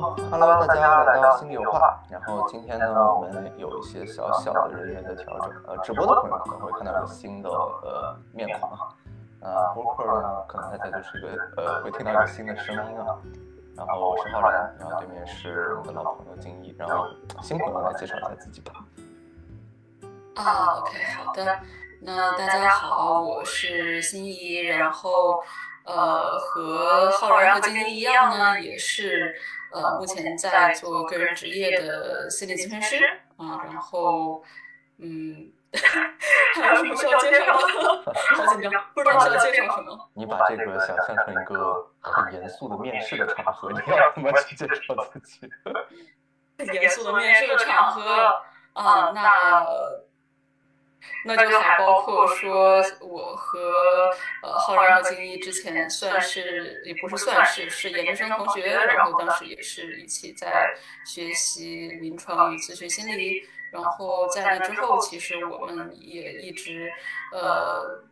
Hello，大家来到心里有话。然后今天呢，我们有一些小小的人员的调整。呃，直播的朋友可能会看到一个新的呃面孔啊。呃，播客呢，可能大家就是一个呃会听到一个新的声音啊。然后我是浩然，然后对面是我们的老朋友金一。然后新朋友来介绍一下自己吧。啊，OK，好的。那大家好，我是心怡，然后。呃，和浩然和金一一样呢，也是呃，目前在做个人职业的心理咨询师啊。然后，嗯，还有什么 需要介绍的？好紧张，不知道需要介绍什么。你把这个想象成一个很严肃的面试的场合，你要怎么去介绍自己？严肃的面试的场合啊，那。那就还包括说，我和呃浩然和金一之前算是也不是算是是研究生同学，然后当时也是一起在学习临床与咨询心理，然后在那之后，其实我们也一直呃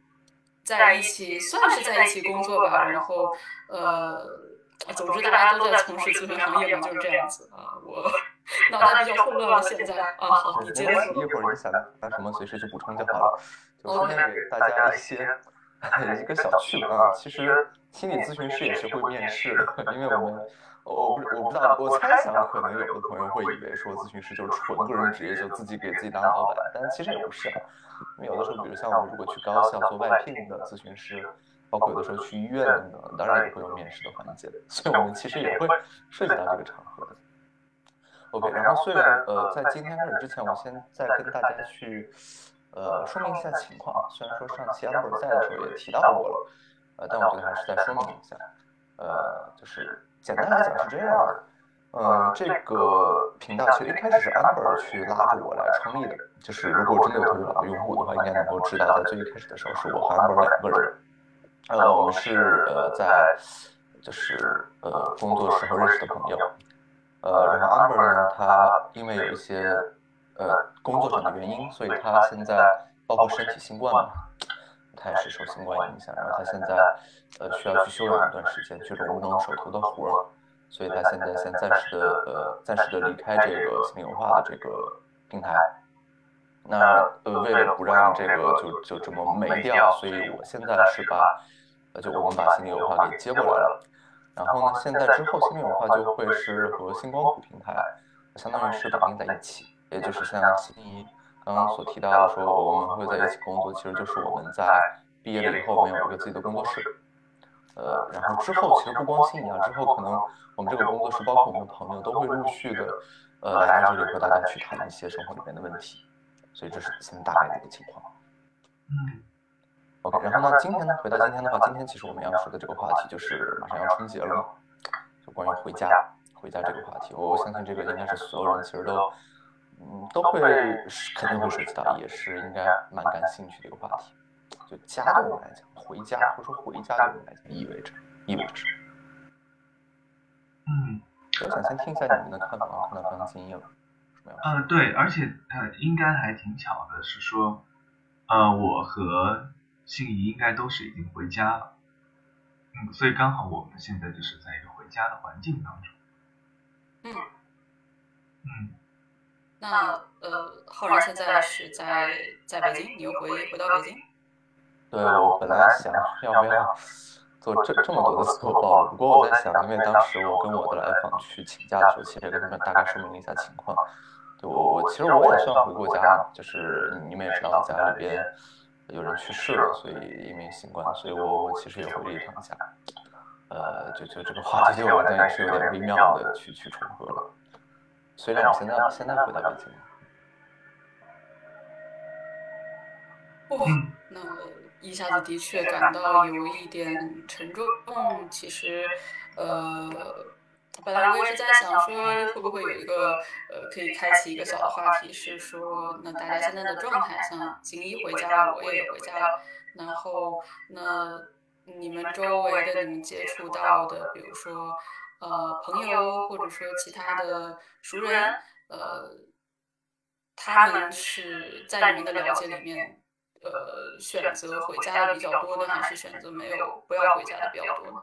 在一起，算是在一起工作吧，然后呃，总之大家都在从事咨询行业嘛，就是这样子啊，我。脑袋比较混乱了，现在啊，好，你接着说。一会儿你想到什么，随时去补充就好了。就顺便给大家一些一个小趣闻啊。其实心理咨询师也是会面试的，因为我们我不我不知道，我猜想可能有的朋友会以为说咨询师就是纯个人职业，就自己给自己当老板，但其实也不是。因为有的时候，比如像我们如果去高校做外聘的咨询师，包括有的时候去医院的，当然也会有面试的环节，所以我们其实也会涉及到这个场合的。OK，然后虽然呃，在今天开始之前，我先再跟大家去呃说明一下情况。虽然说上期 Amber 在的时候也提到过了，呃，但我觉得还是再说明一下。呃，就是简单来讲是这样的，嗯，这个频道其实一开始是 Amber 去拉着我来创立的。就是如果真的有特别老的用户的话，应该能够知道，在最一开始的时候是我和 Amber 两个人。呃，我们是呃在就是呃工作时候认识的朋友。呃，然后 Amber 呢，他因为有一些呃工作上的原因，所以他现在包括身体新冠嘛，他也是受新冠影响，然后他现在呃需要去休养一段时间，去揉不动手头的活儿，所以他现在先暂时的呃暂时的离开这个心理文化的这个平台。那呃为了不让这个就就这么没掉，所以我现在是把呃就我们把心理文化给接过来了。然后呢？现在之后，心理文化就会是和星光谱平台，相当于是绑定在一起。也就是像心怡刚刚所提到的，说我们会在一起工作，其实就是我们在毕业了以后，我们有一个自己的工作室。呃，然后之后其实不光心怡啊，之后可能我们这个工作室，包括我们的朋友，都会陆续的呃来到这里和大家去谈一些生活里面的问题。所以这是现在大概的一个情况。嗯。OK，然后呢，今天呢，回到今天的话，今天其实我们要说的这个话题就是马上要春节了嘛，就关于回家，回家这个话题，我相信这个应该是所有人其实都，嗯，都会肯定会涉及到，也是应该蛮感兴趣的一个话题。就家对我们来讲，回家或者说回家对我们来讲意味着意味着什么？嗯，我想先听一下你们的看法，看到刚刚经验了，呃，对，而且呃，应该还挺巧的，是说，呃，我和心仪应该都是已经回家了，嗯，所以刚好我们现在就是在一个回家的环境当中。嗯，嗯，那呃，浩然现在是在在北京，你又回回到北京？对，我本来想要不要做这这么多的自我暴露，不过我在想，因为当时我跟我的来访去请假的时候，其实也跟他们大概说明了一下情况。对我我其实我也算回过家，就是你们也知道家里边。有人去世了，所以因为新冠，所以我我其实也回了一趟家，呃，就就这个话题对我来讲也是有点微妙的去去重合了。虽然我现在现在回到北京，哇，那一下子的确感到有一点沉重。其实，呃。本来我也是在想说，会不会有一个呃，可以开启一个小的话题，是说，那大家现在的状态，像锦衣回家了，我也回家了，然后那你们周围的、你们接触到的，比如说呃朋友，或者说其他的熟人，呃，他们是在你们的了解里面，呃，选择回家的比较多呢，还是选择没有不要回家的比较多呢？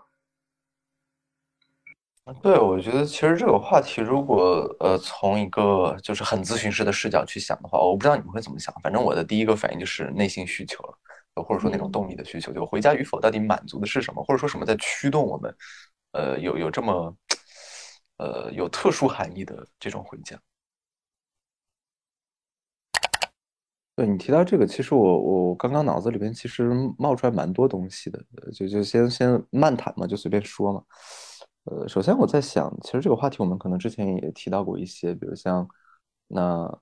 对，我觉得其实这个话题，如果呃从一个就是很咨询师的视角去想的话，我不知道你们会怎么想。反正我的第一个反应就是内心需求了，或者说那种动力的需求，就回家与否到底满足的是什么，或者说什么在驱动我们，呃，有有这么呃有特殊含义的这种回家。对你提到这个，其实我我刚刚脑子里边其实冒出来蛮多东西的，就就先先漫谈嘛，就随便说嘛。呃，首先我在想，其实这个话题我们可能之前也提到过一些，比如像那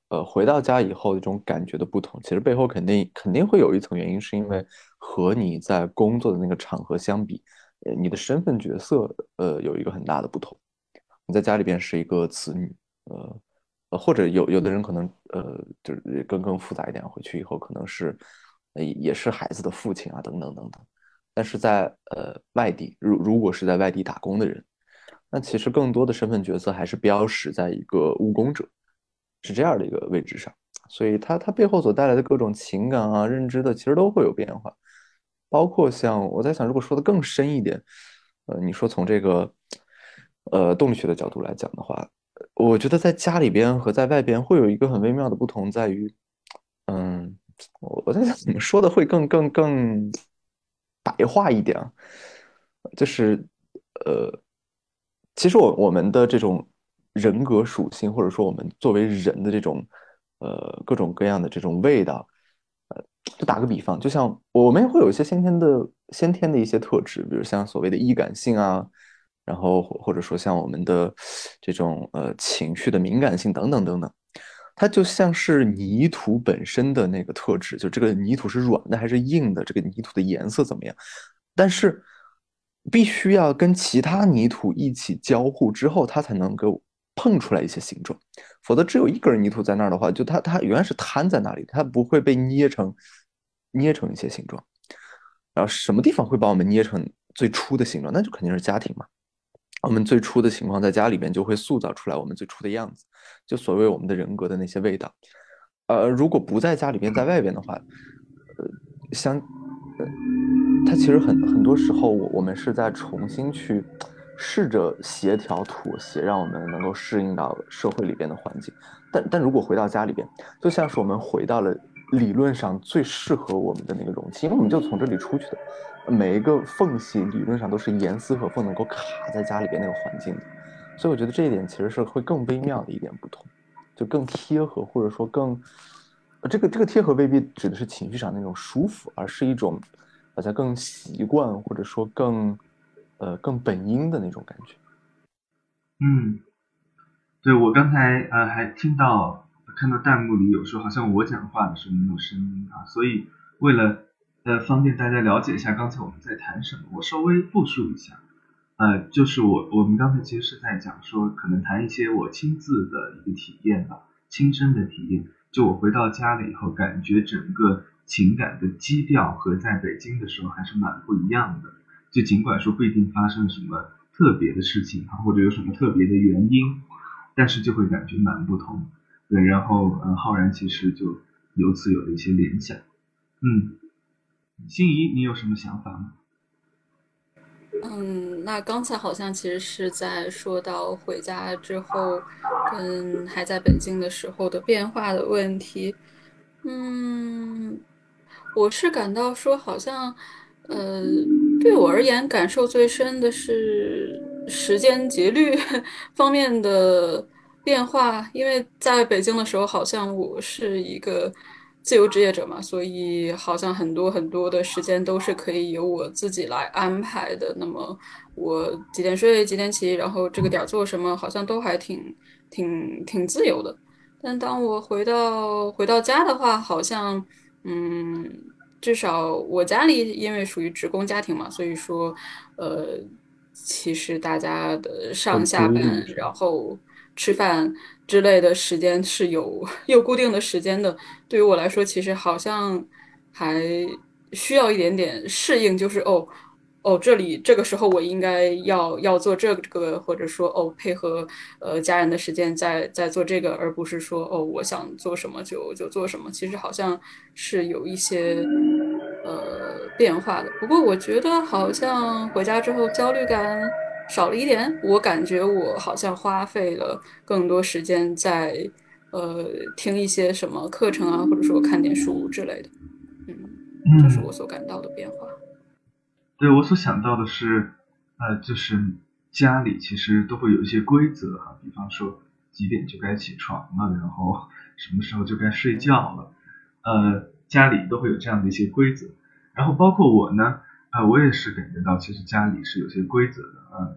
呃回到家以后这种感觉的不同，其实背后肯定肯定会有一层原因，是因为和你在工作的那个场合相比，呃，你的身份角色呃有一个很大的不同。你在家里边是一个子女，呃。呃，或者有有的人可能呃，就是更更复杂一点，回去以后可能是，也是孩子的父亲啊，等等等等。但是在呃外地，如如果是在外地打工的人，那其实更多的身份角色还是标识在一个务工者，是这样的一个位置上。所以他他背后所带来的各种情感啊、认知的，其实都会有变化。包括像我在想，如果说的更深一点，呃，你说从这个呃动力学的角度来讲的话。我觉得在家里边和在外边会有一个很微妙的不同，在于，嗯，我我在想怎么说的会更更更白话一点啊，就是，呃，其实我我们的这种人格属性，或者说我们作为人的这种，呃，各种各样的这种味道，呃，就打个比方，就像我们会有一些先天的先天的一些特质，比如像所谓的易感性啊。然后或者说像我们的这种呃情绪的敏感性等等等等，它就像是泥土本身的那个特质，就这个泥土是软的还是硬的，这个泥土的颜色怎么样？但是必须要跟其他泥土一起交互之后，它才能够碰出来一些形状，否则只有一根泥土在那儿的话，就它它原来是摊在那里，它不会被捏成捏成一些形状。然后什么地方会把我们捏成最初的形状？那就肯定是家庭嘛。我们最初的情况在家里边就会塑造出来我们最初的样子，就所谓我们的人格的那些味道。呃，如果不在家里边，在外边的话，呃，相，呃，它其实很很多时候，我我们是在重新去试着协调妥协，让我们能够适应到社会里边的环境。但但如果回到家里边，就像是我们回到了理论上最适合我们的那个容器，因为我们就从这里出去的。每一个缝隙理论上都是严丝合缝能够卡在家里边那个环境的，所以我觉得这一点其实是会更微妙的一点不同，就更贴合或者说更，这个这个贴合未必指的是情绪上那种舒服，而是一种好像更习惯或者说更呃更本应的那种感觉。嗯，对我刚才呃还听到看到弹幕里有说好像我讲话的时候没有声音啊，所以为了。呃，方便大家了解一下刚才我们在谈什么，我稍微复述一下。呃，就是我我们刚才其实是在讲说，可能谈一些我亲自的一个体验吧，亲身的体验。就我回到家了以后，感觉整个情感的基调和在北京的时候还是蛮不一样的。就尽管说不一定发生什么特别的事情哈，或者有什么特别的原因，但是就会感觉蛮不同。对，然后嗯，浩然其实就由此有了一些联想，嗯。心仪，你有什么想法吗？嗯，那刚才好像其实是在说到回家之后跟还在北京的时候的变化的问题。嗯，我是感到说好像，呃，对我而言感受最深的是时间节律 方面的变化，因为在北京的时候，好像我是一个。自由职业者嘛，所以好像很多很多的时间都是可以由我自己来安排的。那么我几点睡，几点起，然后这个点做什么，好像都还挺挺挺自由的。但当我回到回到家的话，好像嗯，至少我家里因为属于职工家庭嘛，所以说呃，其实大家的上下班，然后吃饭。之类的时间是有有固定的时间的，对于我来说，其实好像还需要一点点适应，就是哦哦，这里这个时候我应该要要做这个，或者说哦配合呃家人的时间在在做这个，而不是说哦我想做什么就就做什么，其实好像是有一些呃变化的。不过我觉得好像回家之后焦虑感少了一点。我感觉我好像花费了更多时间在呃听一些什么课程啊，或者说看点书之类的。嗯，这是我所感到的变化。对我所想到的是，呃，就是家里其实都会有一些规则哈，比方说几点就该起床了，然后 什么时候就该睡觉了，呃，家里都会有这样的一些规则。然后包括我呢，呃，我也是感觉到其实家里是有些规则的啊，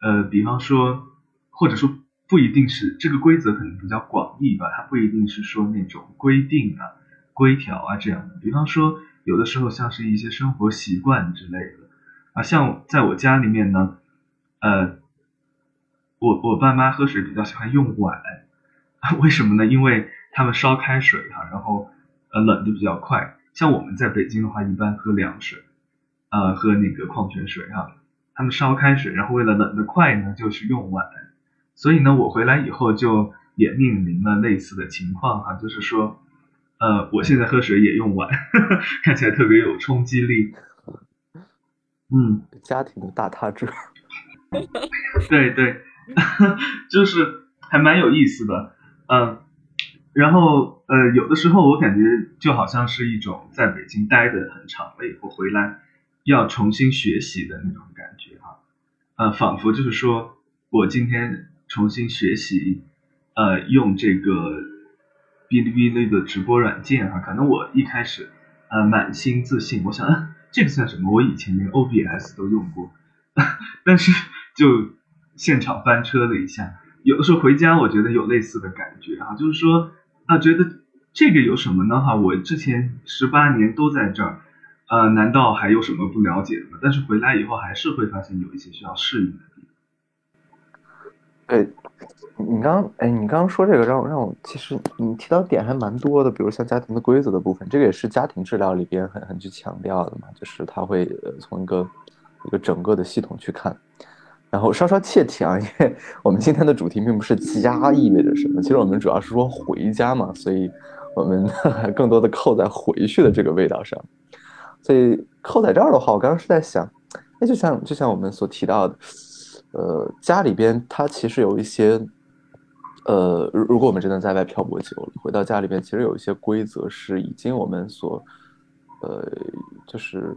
呃，比方说或者说不一定是这个规则可能比较广义吧，它不一定是说那种规定啊、规条啊这样的。比方说有的时候像是一些生活习惯之类的。啊，像在我家里面呢，呃，我我爸妈喝水比较喜欢用碗，为什么呢？因为他们烧开水哈，然后呃冷的比较快。像我们在北京的话，一般喝凉水，呃，喝那个矿泉水哈。他们烧开水，然后为了冷得快呢，就是用碗。所以呢，我回来以后就也面临了类似的情况哈，就是说，呃，我现在喝水也用碗，看起来特别有冲击力。嗯，家庭的大他者，对对，就是还蛮有意思的，嗯，然后呃，有的时候我感觉就好像是一种在北京待的很长了以后回来要重新学习的那种感觉哈，呃，仿佛就是说我今天重新学习，呃，用这个哔哩哔哩的直播软件哈，可能我一开始呃满心自信，我想。这个算什么？我以前连 OBS 都用过，但是就现场翻车了一下。有的时候回家，我觉得有类似的感觉啊，就是说啊，觉得这个有什么呢？哈，我之前十八年都在这儿，呃，难道还有什么不了解的吗？但是回来以后，还是会发现有一些需要适应的地方。对。你刚哎，你刚刚说这个让我让我其实你提到点还蛮多的，比如像家庭的规则的部分，这个也是家庭治疗里边很很去强调的嘛，就是他会从一个一个整个的系统去看。然后稍稍切题啊，因为我们今天的主题并不是家意味着什么，其实我们主要是说回家嘛，所以我们 更多的扣在回去的这个味道上。所以扣在这儿的话，我刚刚是在想，哎，就像就像我们所提到的，呃，家里边它其实有一些。呃，如如果我们真的在外漂泊久了，回到家里边，其实有一些规则是已经我们所，呃，就是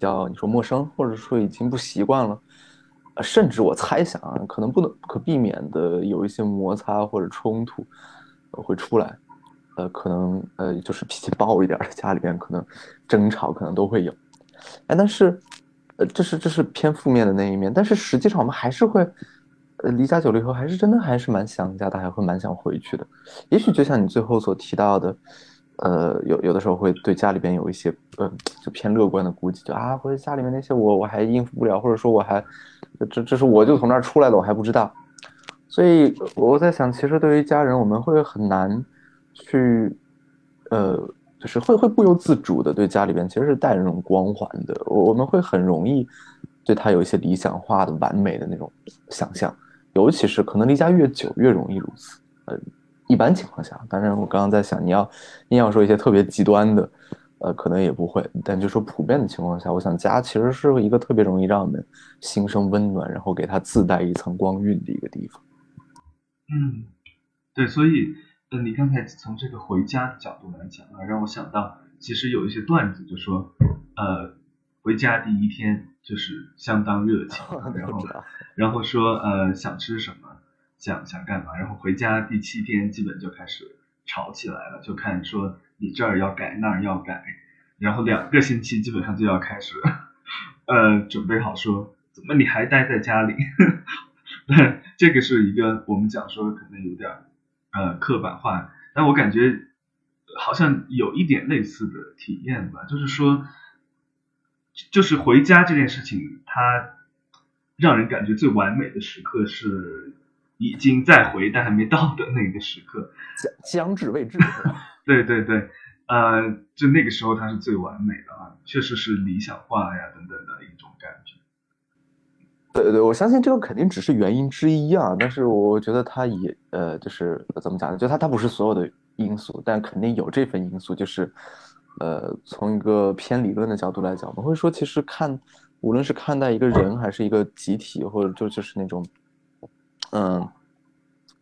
叫你说陌生，或者说已经不习惯了，甚至我猜想啊，可能不能不可避免的有一些摩擦或者冲突会出来，呃，可能呃就是脾气暴一点的家里边，可能争吵可能都会有，哎，但是，呃，这是这是偏负面的那一面，但是实际上我们还是会。呃，离家久了以后，还是真的还是蛮想家的，还会蛮想回去的。也许就像你最后所提到的，呃，有有的时候会对家里边有一些，呃，就偏乐观的估计，就啊，回家里面那些我我还应付不了，或者说我还，这这是我就从那儿出来的，我还不知道。所以我在想，其实对于家人，我们会很难去，呃，就是会会不由自主的对家里边其实是带着那种光环的，我我们会很容易对他有一些理想化的、完美的那种想象。尤其是可能离家越久越容易如此，呃，一般情况下，当然我刚刚在想，你要硬要说一些特别极端的，呃，可能也不会，但就说普遍的情况下，我想家其实是一个特别容易让我们心生温暖，然后给它自带一层光晕的一个地方。嗯，对，所以呃，你刚才从这个回家的角度来讲啊，让我想到其实有一些段子就说，呃，回家第一天。就是相当热情，然后然后说呃想吃什么，想想干嘛，然后回家第七天基本就开始吵起来了，就看说你这儿要改那儿要改，然后两个星期基本上就要开始 呃准备好说怎么你还待在家里，对，这个是一个我们讲说可能有点呃刻板化，但我感觉好像有一点类似的体验吧，就是说。就是回家这件事情，它让人感觉最完美的时刻是已经在回但还没到的那个时刻，将将至未至。对对对，呃，就那个时候它是最完美的啊，确实是理想化呀等等的。对对对，我相信这个肯定只是原因之一啊，但是我觉得它也呃，就是怎么讲呢？就它它不是所有的因素，但肯定有这份因素，就是。呃，从一个偏理论的角度来讲，我们会说，其实看无论是看待一个人还是一个集体，或者就就是那种，嗯，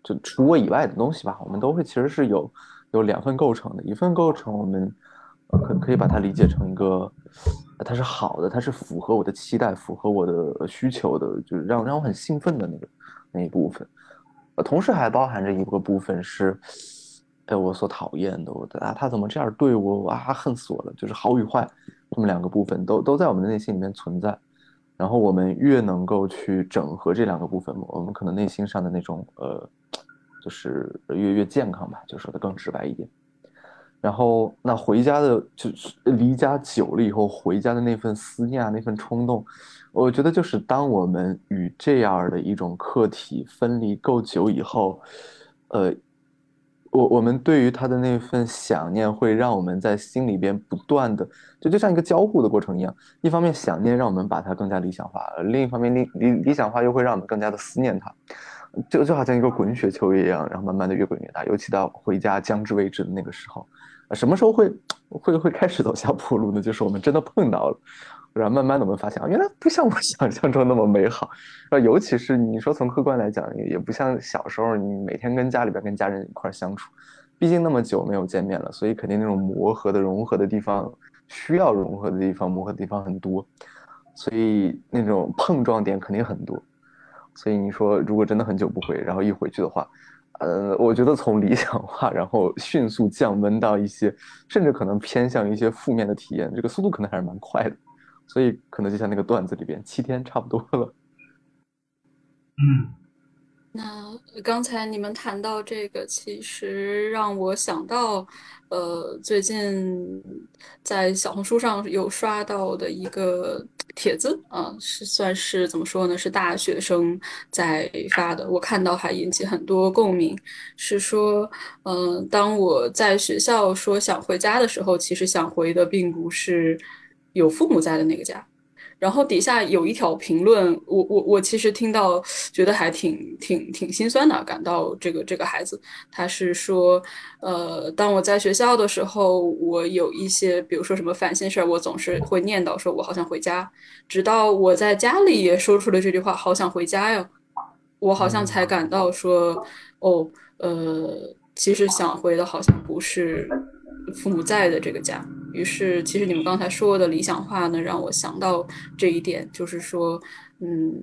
就除我以外的东西吧，我们都会其实是有有两份构成的，一份构成我们可可以把它理解成一个，它是好的，它是符合我的期待，符合我的需求的，就是让让我很兴奋的那个那一部分，同时还包含着一个部分是，哎，我所讨厌的，我的啊，他怎么这样对我，啊，恨死我了，就是好与坏。这么两个部分都都在我们的内心里面存在，然后我们越能够去整合这两个部分，我们可能内心上的那种呃，就是越越健康吧，就说的更直白一点。然后那回家的，就是离家久了以后回家的那份思念啊，那份冲动，我觉得就是当我们与这样的一种客体分离够久以后，呃。我我们对于他的那份想念，会让我们在心里边不断的，就就像一个交互的过程一样。一方面想念让我们把它更加理想化，另一方面理理理想化又会让我们更加的思念它，就就好像一个滚雪球一样，然后慢慢的越滚越大。尤其到回家将至未至的那个时候，什么时候会会会开始走下坡路呢？就是我们真的碰到了。然后慢慢的，我们发现啊，原来不像我 想象中那么美好。啊，尤其是你说从客观来讲，也也不像小时候你每天跟家里边跟家人一块相处，毕竟那么久没有见面了，所以肯定那种磨合的、融合的地方，需要融合的地方、磨合的地方很多，所以那种碰撞点肯定很多。所以你说如果真的很久不回，然后一回去的话，呃，我觉得从理想化，然后迅速降温到一些，甚至可能偏向一些负面的体验，这个速度可能还是蛮快的。所以可能就像那个段子里边，七天差不多了。嗯，那刚才你们谈到这个，其实让我想到，呃，最近在小红书上有刷到的一个帖子啊，是算是怎么说呢？是大学生在发的，我看到还引起很多共鸣。是说，嗯，当我在学校说想回家的时候，其实想回的并不是。有父母在的那个家，然后底下有一条评论，我我我其实听到觉得还挺挺挺心酸的，感到这个这个孩子，他是说，呃，当我在学校的时候，我有一些，比如说什么烦心事儿，我总是会念叨说，我好想回家，直到我在家里也说出了这句话，好想回家呀，我好像才感到说，哦，呃，其实想回的好像不是。父母在的这个家，于是其实你们刚才说的理想化呢，让我想到这一点，就是说，嗯，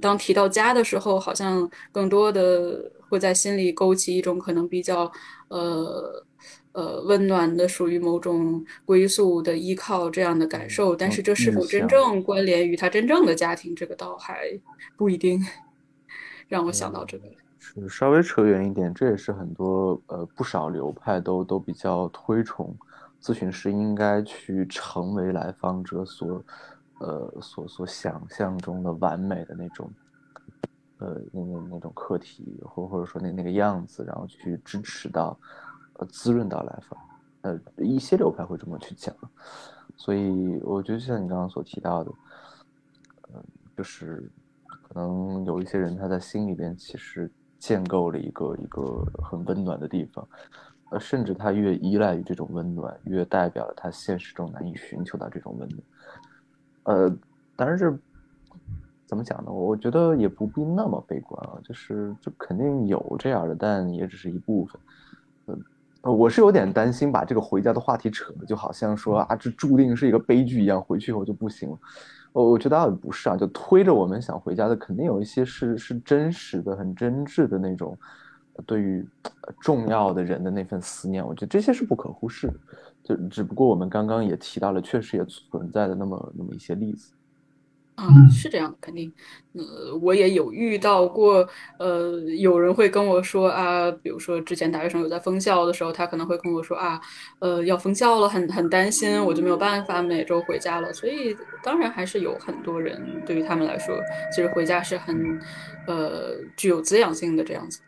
当提到家的时候，好像更多的会在心里勾起一种可能比较，呃呃温暖的，属于某种归宿的依靠这样的感受。但是这是否真正关联于他真正的家庭，这个倒还不一定。让我想到这个。是稍微扯远一点，这也是很多呃不少流派都都比较推崇，咨询师应该去成为来访者所，呃所所想象中的完美的那种，呃那那那种课题或或者说那那个样子，然后去支持到，呃滋润到来访，呃一些流派会这么去讲，所以我觉得像你刚刚所提到的，嗯就是可能有一些人他在心里边其实。建构了一个一个很温暖的地方，呃，甚至他越依赖于这种温暖，越代表了他现实中难以寻求到这种温暖。呃，当然是怎么讲呢？我觉得也不必那么悲观啊，就是就肯定有这样的，但也只是一部分。呃，我是有点担心把这个回家的话题扯的，就好像说啊，这注定是一个悲剧一样，回去以后就不行了。我我觉得倒也不是啊，就推着我们想回家的，肯定有一些是是真实的、很真挚的那种，对于重要的人的那份思念。我觉得这些是不可忽视的，就只不过我们刚刚也提到了，确实也存在的那么那么一些例子。嗯，是这样，肯定。呃，我也有遇到过，呃，有人会跟我说啊，比如说之前大学生有在封校的时候，他可能会跟我说啊，呃，要封校了，很很担心，我就没有办法每周回家了。所以，当然还是有很多人对于他们来说，其实回家是很，呃，具有滋养性的这样子。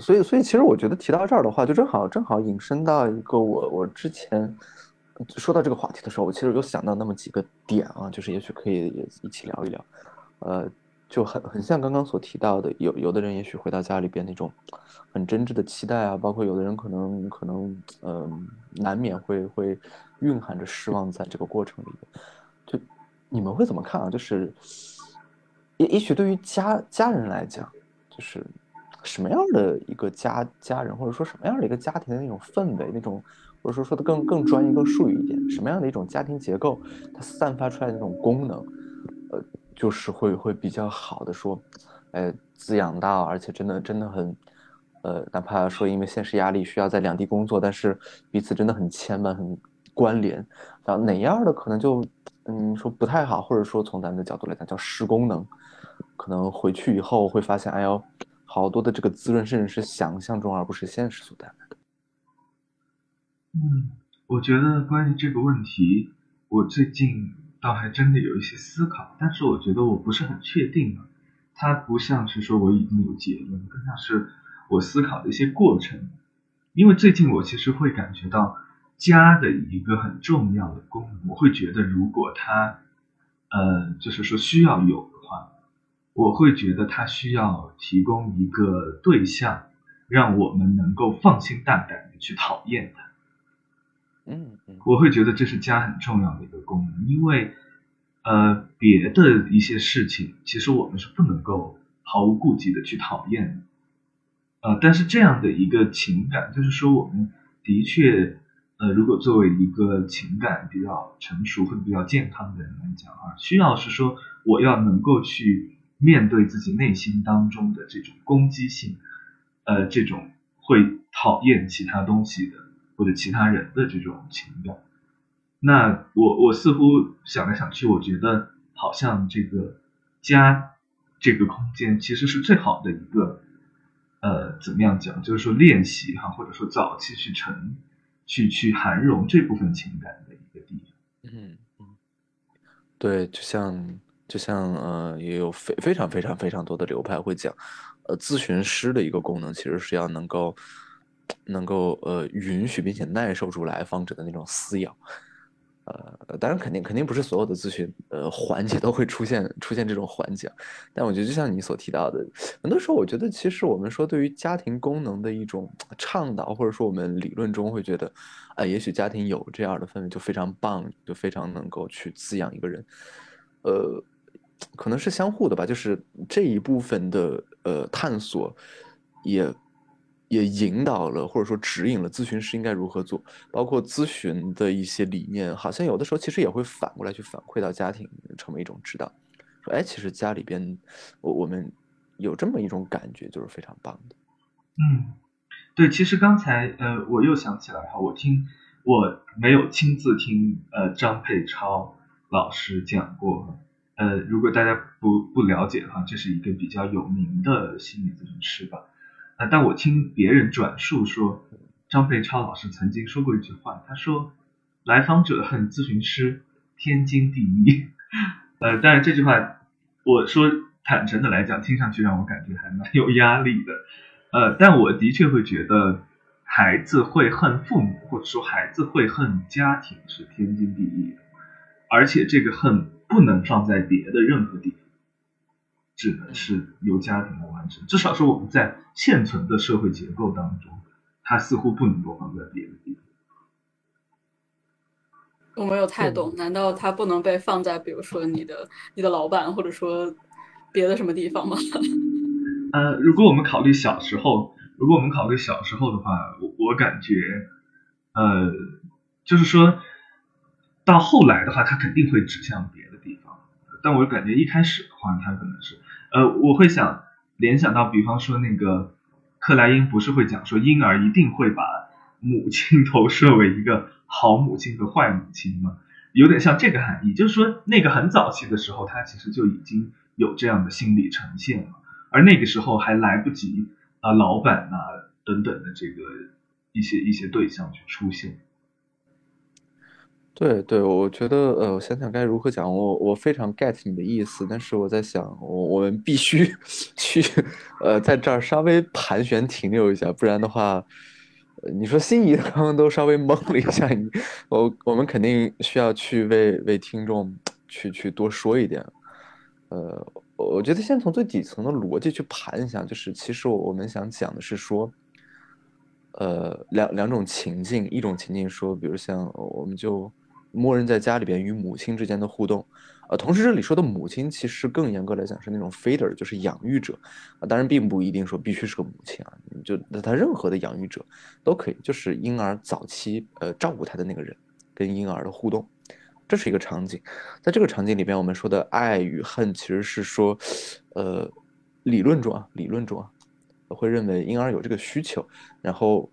所以，所以其实我觉得提到这儿的话，就正好正好引申到一个我我之前。说到这个话题的时候，我其实有想到那么几个点啊，就是也许可以也一起聊一聊，呃，就很很像刚刚所提到的，有有的人也许回到家里边那种很真挚的期待啊，包括有的人可能可能嗯难免会会蕴含着失望在这个过程里边，就你们会怎么看啊？就是也也许对于家家人来讲，就是什么样的一个家家人，或者说什么样的一个家庭的那种氛围，那种或者说说的更更专业、更术语一点，什么样的一种家庭结构，它散发出来的那种功能，呃，就是会会比较好的说，呃，滋养到，而且真的真的很，呃，哪怕说因为现实压力需要在两地工作，但是彼此真的很牵绊、很关联，然后哪样的可能就。嗯，说不太好，或者说从咱们的角度来讲叫失功能，可能回去以后会发现，哎呦，好多的这个滋润甚至是想象中而不是现实所带来的。嗯，我觉得关于这个问题，我最近倒还真的有一些思考，但是我觉得我不是很确定啊。它不像是说我已经有结论，更像是我思考的一些过程。因为最近我其实会感觉到。家的一个很重要的功能，我会觉得，如果它，呃，就是说需要有的话，我会觉得它需要提供一个对象，让我们能够放心大胆的去讨厌它。嗯，我会觉得这是家很重要的一个功能，因为，呃，别的一些事情，其实我们是不能够毫无顾忌的去讨厌的，呃，但是这样的一个情感，就是说我们的确。呃，如果作为一个情感比较成熟或者比较健康的人来讲啊，需要是说我要能够去面对自己内心当中的这种攻击性，呃，这种会讨厌其他东西的或者其他人的这种情感。那我我似乎想来想去，我觉得好像这个家这个空间其实是最好的一个，呃，怎么样讲，就是说练习哈，或者说早期去成。去去涵容这部分情感的一个地方。嗯嗯，对，就像就像呃，也有非非常非常非常多的流派会讲，呃，咨询师的一个功能其实是要能够能够呃允许并且耐受住来访者的那种撕咬。呃，当然肯定肯定不是所有的咨询呃环节都会出现出现这种环节，但我觉得就像你所提到的，很多时候我觉得其实我们说对于家庭功能的一种倡导，或者说我们理论中会觉得，啊，也许家庭有这样的氛围就非常棒，就非常能够去滋养一个人，呃，可能是相互的吧，就是这一部分的呃探索也。也引导了或者说指引了咨询师应该如何做，包括咨询的一些理念，好像有的时候其实也会反过来去反馈到家庭，成为一种指导。说，哎，其实家里边，我我们有这么一种感觉，就是非常棒的。嗯，对，其实刚才呃，我又想起来哈，我听我没有亲自听呃张佩超老师讲过，呃，如果大家不不了解的话，这是一个比较有名的心理咨询师吧。啊！但我听别人转述说，张佩超老师曾经说过一句话，他说：“来访者恨咨询师，天经地义。”呃，但是这句话，我说坦诚的来讲，听上去让我感觉还蛮有压力的。呃，但我的确会觉得，孩子会恨父母，或者说孩子会恨家庭是天经地义的，而且这个恨不能放在别的任何地方。只能是由家庭来完成，至少是我们在现存的社会结构当中，它似乎不能够放在别的地方。我没有太懂，难道它不能被放在比如说你的你的老板，或者说别的什么地方吗？呃，如果我们考虑小时候，如果我们考虑小时候的话，我我感觉，呃，就是说到后来的话，它肯定会指向别但我感觉一开始的话，他可能是。呃，我会想联想到，比方说那个克莱因不是会讲说，婴儿一定会把母亲投射为一个好母亲和坏母亲吗？有点像这个含义，就是说那个很早期的时候，他其实就已经有这样的心理呈现了，而那个时候还来不及啊，老板呐等等的这个一些一些对象去出现。对对，我觉得呃，我想想该如何讲，我我非常 get 你的意思，但是我在想，我我们必须去呃，在这儿稍微盘旋停留一下，不然的话，你说心仪刚刚都稍微懵了一下，你我我们肯定需要去为为听众去去多说一点，呃，我觉得先从最底层的逻辑去盘一下，就是其实我们想讲的是说，呃，两两种情境，一种情境说，比如像我们就。默认在家里边与母亲之间的互动。呃，同时这里说的母亲，其实更严格来讲是那种 feeder，就是养育者啊。当然，并不一定说必须是个母亲啊，就那他任何的养育者都可以，就是婴儿早期呃照顾他的那个人，跟婴儿的互动，这是一个场景。在这个场景里边，我们说的爱与恨，其实是说，呃，理论中啊，理论中啊，会认为婴儿有这个需求，然后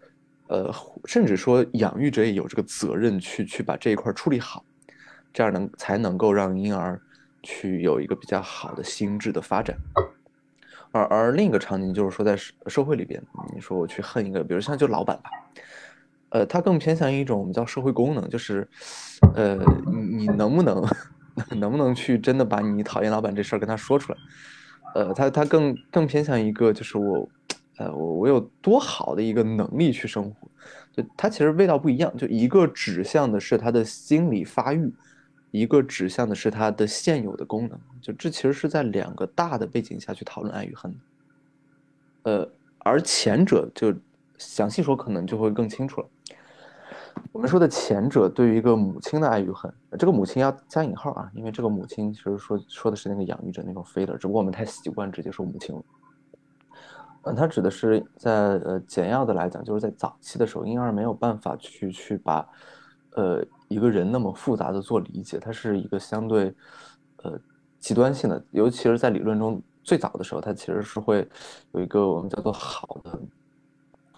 呃，甚至说养育者也有这个责任去去把这一块处理好。这样能才能够让婴儿去有一个比较好的心智的发展，而而另一个场景就是说在社会里边，你说我去恨一个，比如像就老板吧，呃，他更偏向于一种我们叫社会功能，就是，呃，你能不能 能不能去真的把你讨厌老板这事儿跟他说出来，呃，他他更更偏向一个就是我，呃，我我有多好的一个能力去生活，就它其实味道不一样，就一个指向的是他的心理发育。一个指向的是他的现有的功能，就这其实是在两个大的背景下去讨论爱与恨，呃，而前者就详细说可能就会更清楚了。我们说的前者对于一个母亲的爱与恨，这个母亲要加引号啊，因为这个母亲其实说说的是那个养育者那种非的，只不过我们太习惯直接说母亲了。嗯，它指的是在呃简要的来讲，就是在早期的时候，婴儿没有办法去去把呃。一个人那么复杂的做理解，它是一个相对，呃，极端性的，尤其是在理论中最早的时候，它其实是会有一个我们叫做好的，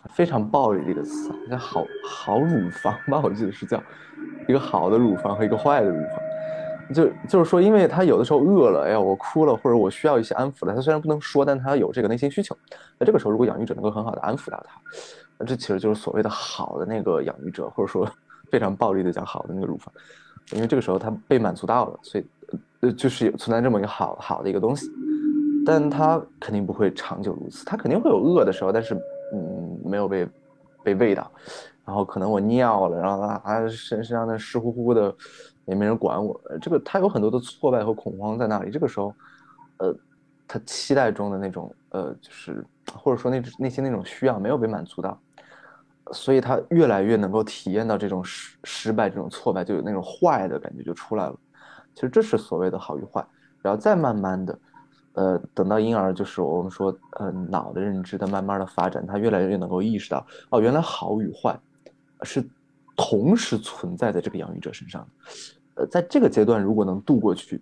非常暴力的一个词，叫好好乳房吧，我记得是叫一个好的乳房和一个坏的乳房，就就是说，因为他有的时候饿了，哎呀，我哭了，或者我需要一些安抚了，他虽然不能说，但他有这个内心需求，那这个时候如果养育者能够很好的安抚到他，那这其实就是所谓的好的那个养育者，或者说。非常暴力的讲好的那个乳房，因为这个时候他被满足到了，所以呃就是存在这么一个好好的一个东西，但他肯定不会长久如此，他肯定会有饿的时候，但是嗯没有被被喂到，然后可能我尿了，然后啊身身上的湿乎乎的，也没人管我，这个他有很多的挫败和恐慌在那里，这个时候，呃他期待中的那种呃就是或者说那那些那种需要没有被满足到。所以他越来越能够体验到这种失失败、这种挫败，就有那种坏的感觉就出来了。其实这是所谓的好与坏，然后再慢慢的，呃，等到婴儿就是我们说，呃，脑的认知的慢慢的发展，他越来越能够意识到，哦，原来好与坏是同时存在在这个养育者身上。呃，在这个阶段如果能度过去，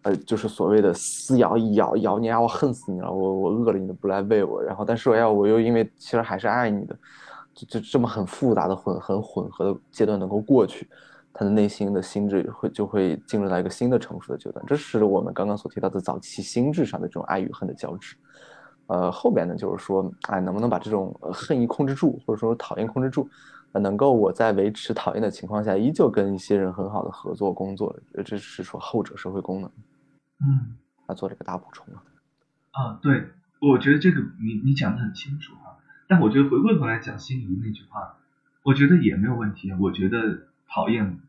呃，就是所谓的撕咬咬咬你啊，我恨死你了，我我饿了你都不来喂我，然后但是我要我又因为其实还是爱你的。就这么很复杂的混很混合的阶段能够过去，他的内心的心智会就会进入到一个新的成熟的阶段，这是我们刚刚所提到的早期心智上的这种爱与恨的交织。呃，后边呢就是说，哎，能不能把这种恨意控制住，或者说讨厌控制住，能够我在维持讨厌的情况下，依旧跟一些人很好的合作工作，这是说后者社会功能。嗯，他做了一个大补充啊。啊，对，我觉得这个你你讲的很清楚啊。但我觉得回过头来讲心仪那句话，我觉得也没有问题。我觉得讨厌、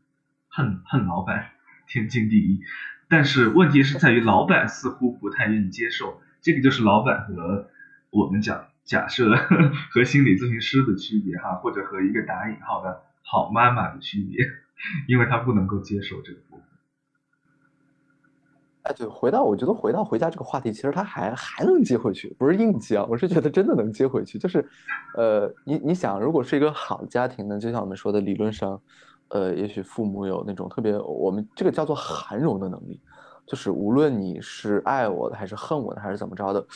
恨恨老板天经地义，但是问题是在于老板似乎不太愿意接受。这个就是老板和我们讲假设和心理咨询师的区别哈，或者和一个打引号的好妈妈的区别，因为他不能够接受这个部分。哎，对，回到我觉得回到回家这个话题，其实他还还能接回去，不是硬接啊，我是觉得真的能接回去。就是，呃，你你想，如果是一个好的家庭呢，就像我们说的，理论上，呃，也许父母有那种特别，我们这个叫做涵容的能力，就是无论你是爱我的还是恨我的还是怎么着的，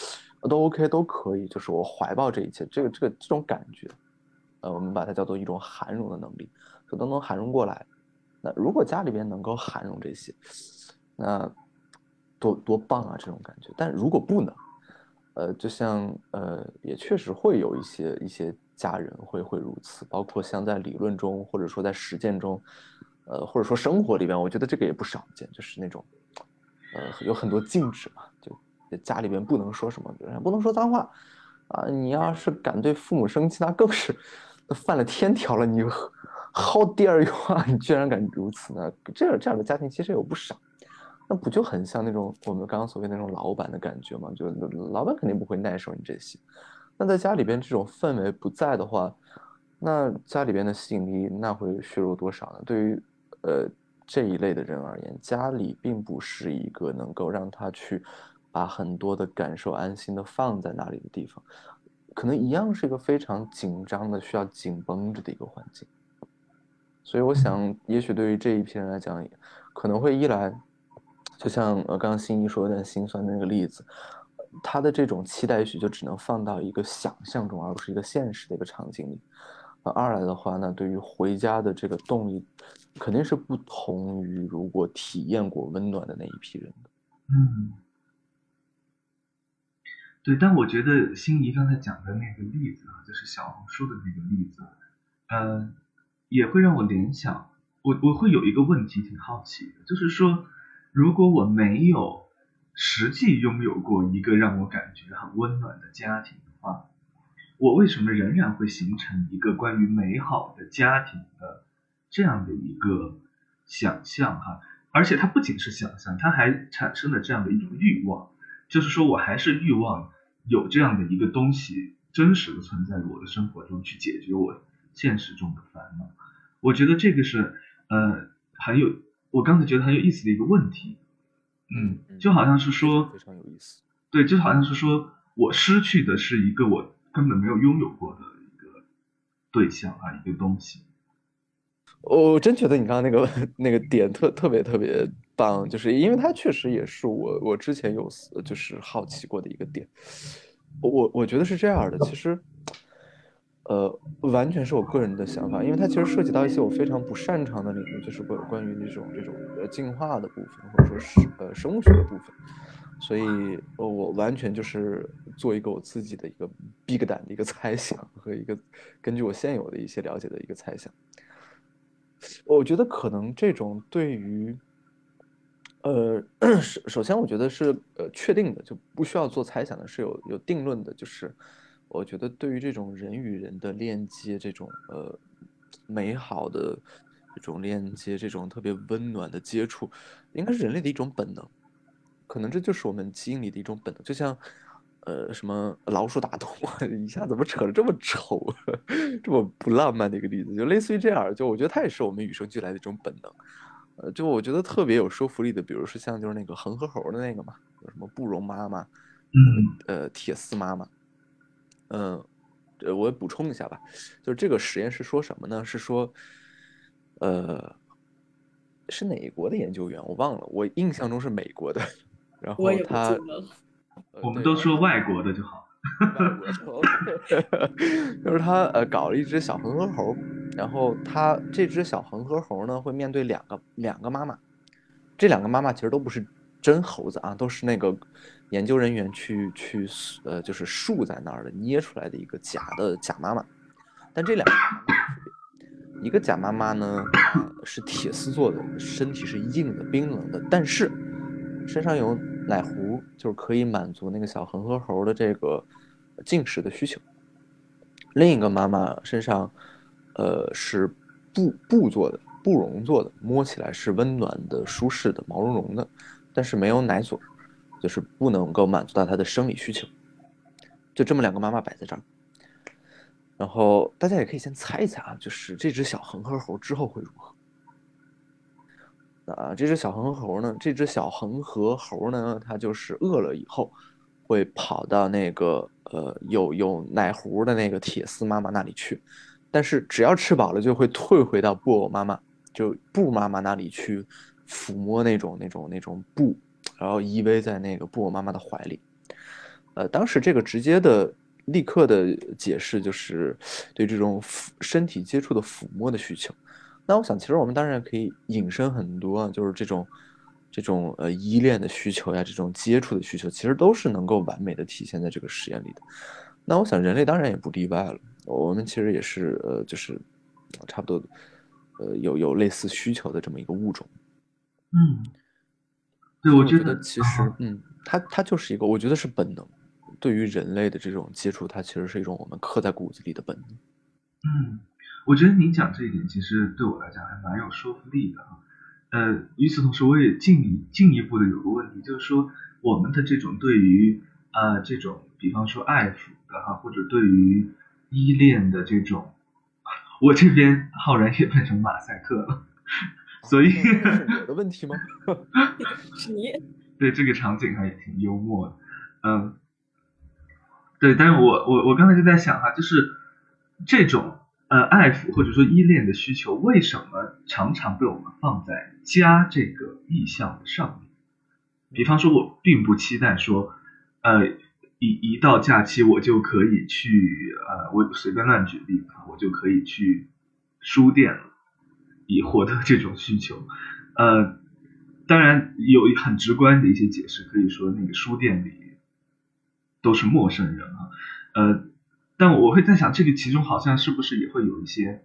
都 OK 都可以，就是我怀抱这一切，这个这个这种感觉，呃，我们把它叫做一种涵容的能力，就都能涵容过来。那如果家里边能够涵容这些，那。多多棒啊，这种感觉。但如果不能，呃，就像呃，也确实会有一些一些家人会会如此，包括像在理论中，或者说在实践中，呃，或者说生活里边，我觉得这个也不少见，就是那种，呃，有很多禁止嘛，就家里边不能说什么，比如说不能说脏话，啊，你要是敢对父母生气，那更是犯了天条了。你 How dare you 啊！你居然敢如此呢？这样这样的家庭其实有不少。那不就很像那种我们刚刚所谓那种老板的感觉吗？就老板肯定不会耐受你这些。那在家里边这种氛围不在的话，那家里边的吸引力那会削弱多少呢？对于呃这一类的人而言，家里并不是一个能够让他去把很多的感受安心的放在那里的地方，可能一样是一个非常紧张的、需要紧绷着的一个环境。所以我想，也许对于这一批人来讲，可能会一来，就像呃刚刚新一说有点心酸的那个例子，他的这种期待也许就只能放到一个想象中，而不是一个现实的一个场景里。那二来的话呢，对于回家的这个动力，肯定是不同于如果体验过温暖的那一批人的。嗯，对，但我觉得心仪刚才讲的那个例子啊，就是小红书的那个例子，嗯。也会让我联想，我我会有一个问题挺好奇的，就是说，如果我没有实际拥有过一个让我感觉很温暖的家庭的话，我为什么仍然会形成一个关于美好的家庭的这样的一个想象哈？而且它不仅是想象，它还产生了这样的一种欲望，就是说我还是欲望有这样的一个东西真实的存在于我的生活中，去解决我现实中的烦恼。我觉得这个是呃很有，我刚才觉得很有意思的一个问题，嗯，就好像是说非常有意思，对，就好像是说我失去的是一个我根本没有拥有过的一个对象啊，一个东西。我真觉得你刚刚那个 那个点特特别特别棒，就是因为它确实也是我我之前有就是好奇过的一个点。我我觉得是这样的，其实。呃，完全是我个人的想法，因为它其实涉及到一些我非常不擅长的领域，就是关关于这种这种呃进化的部分，或者说是呃生物学的部分，所以我完全就是做一个我自己的一个 big 胆的一个猜想和一个根据我现有的一些了解的一个猜想。我觉得可能这种对于，呃首首先我觉得是呃确定的，就不需要做猜想的，是有有定论的，就是。我觉得对于这种人与人的链接，这种呃美好的这种链接，这种特别温暖的接触，应该是人类的一种本能，可能这就是我们基因里的一种本能。就像呃什么老鼠打洞，一下怎么扯得这么丑，这么不浪漫的一个例子，就类似于这样。就我觉得它也是我们与生俱来的一种本能。呃，就我觉得特别有说服力的，比如说像就是那个恒河猴的那个嘛，有什么布绒妈妈，嗯，呃铁丝妈妈。嗯，呃，我补充一下吧，就是这个实验是说什么呢？是说，呃，是哪国的研究员？我忘了，我印象中是美国的。然后他，我们都说外国的就好。就是他呃搞了一只小恒河猴，然后它这只小恒河猴呢会面对两个两个妈妈，这两个妈妈其实都不是真猴子啊，都是那个。研究人员去去呃，就是竖在那儿的捏出来的一个假的假妈妈，但这两个妈妈一个假妈妈呢是铁丝做的，身体是硬的、冰冷的，但是身上有奶壶，就是可以满足那个小恒河猴的这个进食的需求。另一个妈妈身上，呃，是布布做的、布绒做的，摸起来是温暖的、舒适的、毛茸茸的，但是没有奶嘴。就是不能够满足到他的生理需求，就这么两个妈妈摆在这儿，然后大家也可以先猜一猜啊，就是这只小恒河猴之后会如何？啊，这只小恒河猴呢？这只小恒河猴呢？它就是饿了以后，会跑到那个呃有有奶壶的那个铁丝妈妈那里去，但是只要吃饱了，就会退回到布偶妈妈就布妈妈那里去抚摸那种那种那种布。然后依偎在那个布偶妈妈的怀里，呃，当时这个直接的、立刻的解释就是对这种身体接触的抚摸的需求。那我想，其实我们当然可以引申很多，就是这种、这种呃依恋的需求呀，这种接触的需求，其实都是能够完美的体现在这个实验里的。那我想，人类当然也不例外了，我们其实也是呃，就是差不多呃有有类似需求的这么一个物种。嗯。对，我觉得其实，嗯，它它就是一个，我觉得是本能，对于人类的这种接触，它其实是一种我们刻在骨子里的本能。嗯，我觉得你讲这一点，其实对我来讲还蛮有说服力的哈。呃，与此同时，我也进一进一步的有个问题，就是说我们的这种对于呃这种，比方说爱抚的哈，或者对于依恋的这种，我这边浩然也变成马赛克了。所以是我的问题吗？是你。对这个场景还挺幽默的，嗯，对，但是我我我刚才就在想哈，就是这种呃爱抚或者说依恋的需求，为什么常常被我们放在家这个意象的上面？比方说，我并不期待说，呃，一一到假期我就可以去呃，我随便乱举例啊，我就可以去书店，以获得这种需求，呃。当然有很直观的一些解释，可以说那个书店里都是陌生人啊，呃，但我会在想，这个其中好像是不是也会有一些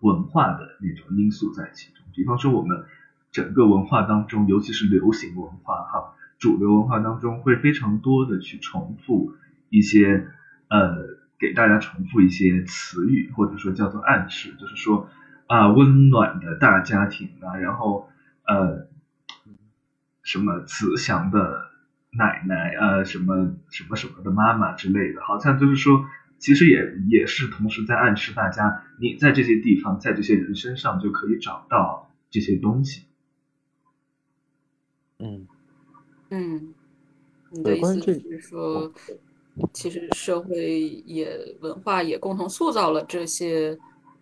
文化的那种因素在其中？比方说我们整个文化当中，尤其是流行文化哈，主流文化当中会非常多的去重复一些呃，给大家重复一些词语，或者说叫做暗示，就是说啊，温暖的大家庭啊，然后呃。什么慈祥的奶奶啊，什么什么什么的妈妈之类的，好像就是说，其实也也是同时在暗示大家，你在这些地方，在这些人身上就可以找到这些东西。嗯嗯，你的意思是说，其实社会也文化也共同塑造了这些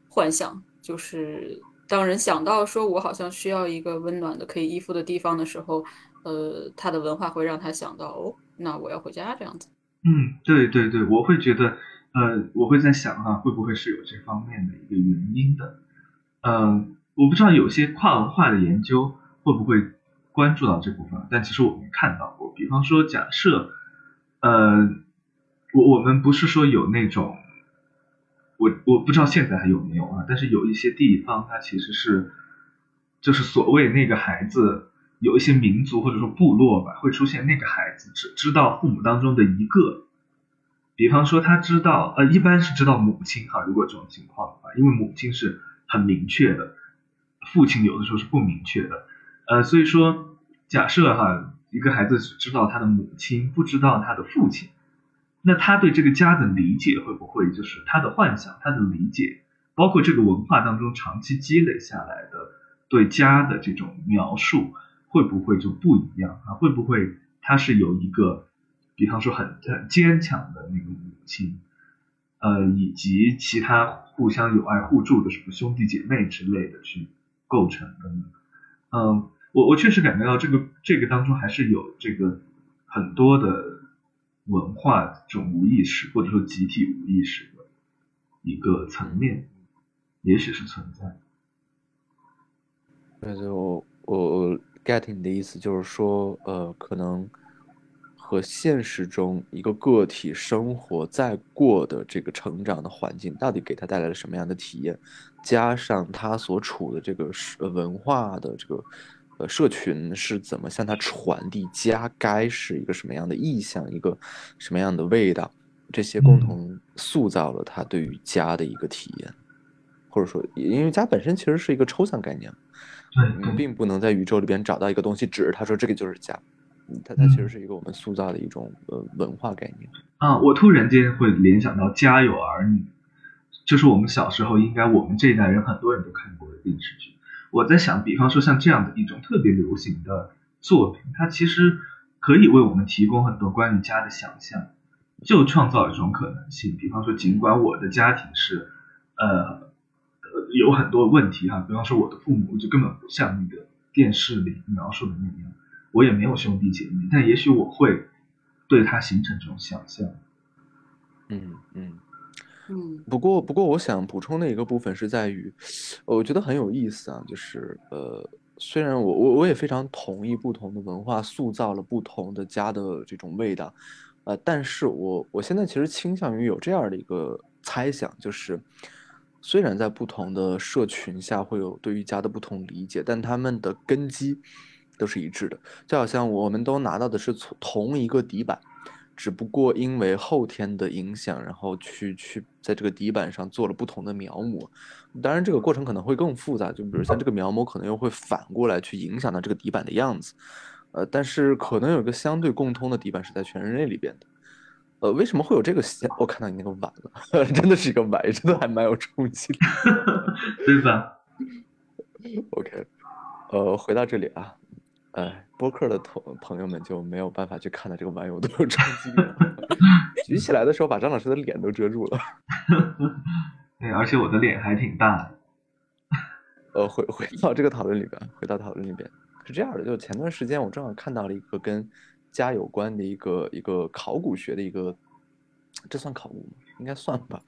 幻想，就是。当人想到说，我好像需要一个温暖的可以依附的地方的时候，呃，他的文化会让他想到，哦，那我要回家这样子。嗯，对对对，我会觉得，呃，我会在想哈，会不会是有这方面的一个原因的？嗯，我不知道有些跨文化的研究会不会关注到这部分，但其实我们看到过，比方说，假设，呃，我我们不是说有那种。我我不知道现在还有没有啊，但是有一些地方，它其实是，就是所谓那个孩子，有一些民族或者说部落吧，会出现那个孩子只知道父母当中的一个，比方说他知道，呃，一般是知道母亲哈，如果这种情况的话，因为母亲是很明确的，父亲有的时候是不明确的，呃，所以说假设哈，一个孩子只知道他的母亲，不知道他的父亲。那他对这个家的理解会不会就是他的幻想，他的理解，包括这个文化当中长期积累下来的对家的这种描述，会不会就不一样啊？会不会他是有一个，比方说很很坚强的那个母亲，呃，以及其他互相友爱互助的什么兄弟姐妹之类的去构成的呢？嗯，我我确实感觉到这个这个当中还是有这个很多的。文化这种无意识或者说集体无意识的一个层面，也许是存在。那就我我 get 你的意思就是说，呃，可能和现实中一个个体生活在过的这个成长的环境，到底给他带来了什么样的体验，加上他所处的这个是文化的这个。呃，社群是怎么向他传递家该是一个什么样的意象，一个什么样的味道？这些共同塑造了他对于家的一个体验，或者说，因为家本身其实是一个抽象概念，对，并不能在宇宙里边找到一个东西指着他说这个就是家，它它其实是一个我们塑造的一种呃文化概念。啊，我突然间会联想到《家有儿女》，就是我们小时候应该我们这一代人很多人都看过的电视剧。我在想，比方说像这样的一种特别流行的作品，它其实可以为我们提供很多关于家的想象，就创造一种可能性。比方说，尽管我的家庭是呃有很多问题哈，比方说我的父母就根本不像那个电视里描述的那样，我也没有兄弟姐妹，但也许我会对他形成这种想象。嗯嗯。嗯，不过不过，我想补充的一个部分是在于，我觉得很有意思啊，就是呃，虽然我我我也非常同意不同的文化塑造了不同的家的这种味道，呃，但是我我现在其实倾向于有这样的一个猜想，就是虽然在不同的社群下会有对于家的不同理解，但他们的根基都是一致的，就好像我们都拿到的是从同一个底板。只不过因为后天的影响，然后去去在这个底板上做了不同的描摹，当然这个过程可能会更复杂，就比如像这个描摹可能又会反过来去影响到这个底板的样子，呃，但是可能有一个相对共通的底板是在全人类里边的，呃，为什么会有这个？我看到你那个碗了，真的是一个碗，真的还蛮有冲击的，对吧？OK，呃，回到这里啊，哎，播客的同朋友们就没有办法去看到这个玩偶都有冲击力，举起来的时候把张老师的脸都遮住了。对，而且我的脸还挺大的。呃，回回到这个讨论里边，回到讨论里边是这样的，就是前段时间我正好看到了一个跟家有关的一个一个考古学的一个，这算考古吗？应该算吧。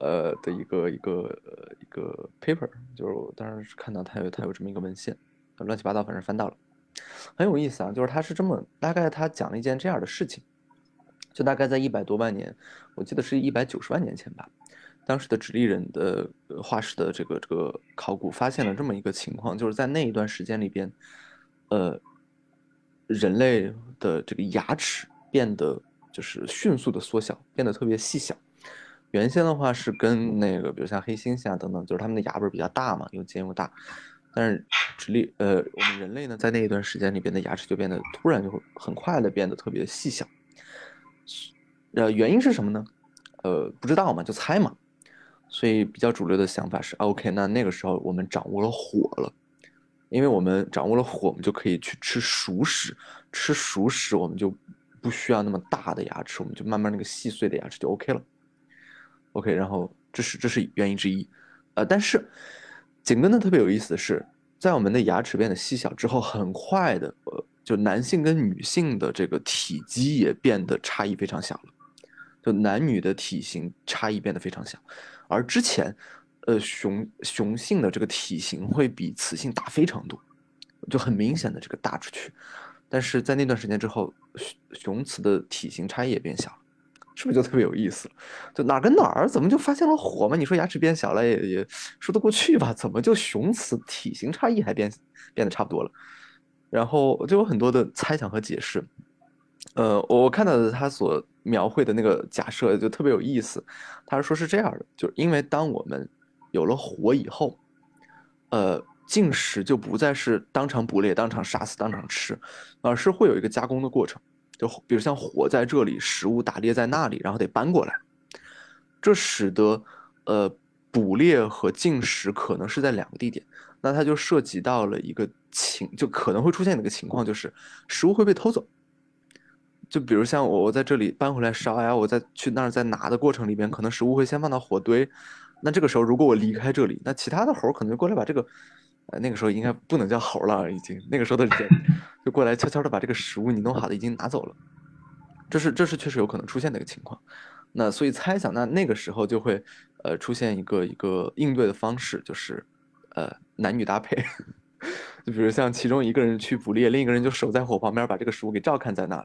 呃的一个一个呃一个 paper，就是我当时是看到他有他有这么一个文献，乱七八糟，反正翻到了，很有意思啊。就是他是这么大概他讲了一件这样的事情，就大概在一百多万年，我记得是一百九十万年前吧。当时的直立人的化石的这个这个考古发现了这么一个情况，就是在那一段时间里边，呃，人类的这个牙齿变得就是迅速的缩小，变得特别细小。原先的话是跟那个，比如像黑猩猩啊等等，就是他们的牙不是比较大嘛，又尖又大。但是直立呃，我们人类呢，在那一段时间里边的牙齿就变得突然就很快的变得特别细小。呃，原因是什么呢？呃，不知道嘛，就猜嘛。所以比较主流的想法是，OK，那那个时候我们掌握了火了，因为我们掌握了火，我们就可以去吃熟食，吃熟食我们就不需要那么大的牙齿，我们就慢慢那个细碎的牙齿就 OK 了。OK，然后这是这是原因之一，呃，但是紧跟的特别有意思的是，在我们的牙齿变得细小之后，很快的，呃，就男性跟女性的这个体积也变得差异非常小了，就男女的体型差异变得非常小。而之前，呃，雄雄性的这个体型会比雌性大非常多，就很明显的这个大出去。但是在那段时间之后，雄雄雌的体型差异也变小了，是不是就特别有意思？就哪跟哪儿怎么就发现了火嘛？你说牙齿变小了也也说得过去吧？怎么就雄雌体型差异还变变得差不多了？然后就有很多的猜想和解释。呃，我看到的他所描绘的那个假设就特别有意思，他是说是这样的，就是因为当我们有了火以后，呃，进食就不再是当场捕猎、当场杀死、当场吃，而是会有一个加工的过程，就比如像火在这里，食物打猎在那里，然后得搬过来，这使得呃捕猎和进食可能是在两个地点，那它就涉及到了一个情，就可能会出现的一个情况，就是食物会被偷走。就比如像我，我在这里搬回来烧呀，我在去那儿再拿的过程里边，可能食物会先放到火堆。那这个时候，如果我离开这里，那其他的猴可能就过来把这个，呃，那个时候应该不能叫猴了，已经那个时候的人就过来悄悄的把这个食物你弄好的已经拿走了。这是这是确实有可能出现的一个情况。那所以猜想，那那个时候就会呃出现一个一个应对的方式，就是呃男女搭配。就比如像其中一个人去捕猎，另一个人就守在火旁边，把这个食物给照看在那。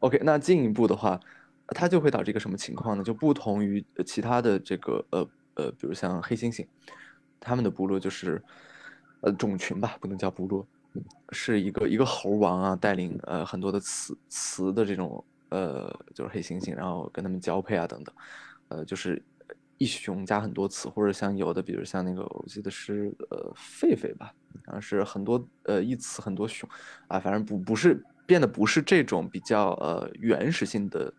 OK，那进一步的话，它就会导致一个什么情况呢？就不同于其他的这个呃呃，比如像黑猩猩，他们的部落就是呃种群吧，不能叫部落，是一个一个猴王啊，带领呃很多的雌雌的这种呃就是黑猩猩，然后跟他们交配啊等等，呃就是一雄加很多雌，或者像有的比如像那个我记得是呃狒狒吧，然后是很多呃一雌很多雄，啊反正不不是。变得不是这种比较呃原始性的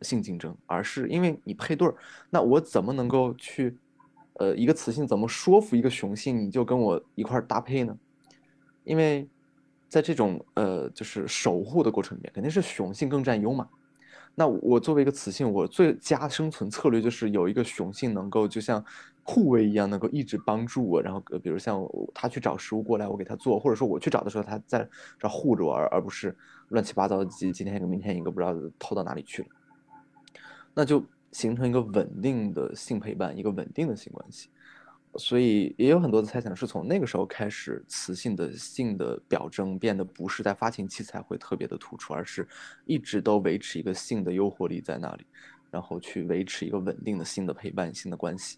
性竞争，而是因为你配对儿，那我怎么能够去呃一个雌性怎么说服一个雄性你就跟我一块搭配呢？因为在这种呃就是守护的过程里面，肯定是雄性更占优嘛。那我作为一个雌性，我最佳生存策略就是有一个雄性能够就像护卫一样，能够一直帮助我。然后，比如像他去找食物过来，我给他做，或者说我去找的时候，他在这护着我，而而不是乱七八糟的今今天一个明天一个不知道偷到哪里去了。那就形成一个稳定的性陪伴，一个稳定的性关系。所以也有很多的猜想是从那个时候开始，雌性的性的表征变得不是在发情期才会特别的突出，而是一直都维持一个性的诱惑力在那里，然后去维持一个稳定的性的陪伴性的关系。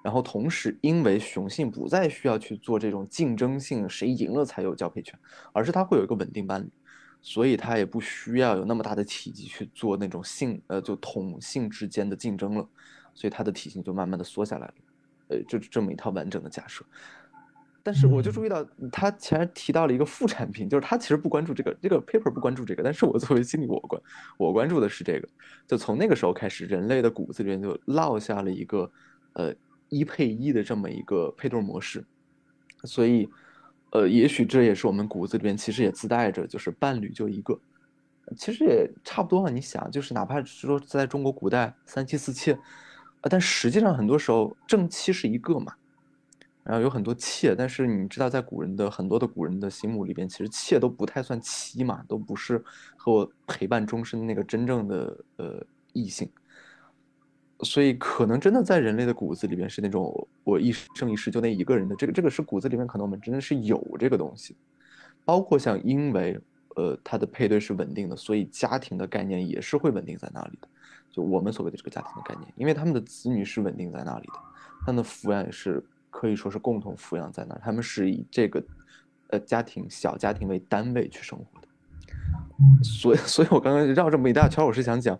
然后同时，因为雄性不再需要去做这种竞争性，谁赢了才有交配权，而是它会有一个稳定伴侣，所以它也不需要有那么大的体积去做那种性呃就同性之间的竞争了，所以它的体型就慢慢的缩下来了。呃，就这么一套完整的假设，但是我就注意到他前面提到了一个副产品，就是他其实不关注这个，这个 paper 不关注这个，但是我作为心理我关，我关注的是这个，就从那个时候开始，人类的骨子里面就落下了一个呃一配一的这么一个配对模式，所以呃，也许这也是我们骨子里边其实也自带着，就是伴侣就一个，其实也差不多啊。你想，就是哪怕是说在中国古代三妻四妾，啊，但实际上很多时候正妻是一个嘛，然后有很多妾，但是你知道，在古人的很多的古人的心目里边，其实妾都不太算妻嘛，都不是和我陪伴终身的那个真正的呃异性。所以可能真的在人类的骨子里面是那种我一生一世就那一个人的这个这个是骨子里面可能我们真的是有这个东西，包括像因为呃他的配对是稳定的，所以家庭的概念也是会稳定在那里的，就我们所谓的这个家庭的概念，因为他们的子女是稳定在那里的，他们的抚养是可以说是共同抚养在那，他们是以这个呃家庭小家庭为单位去生活的，所以 所以我刚刚绕这么一大圈，我是想讲。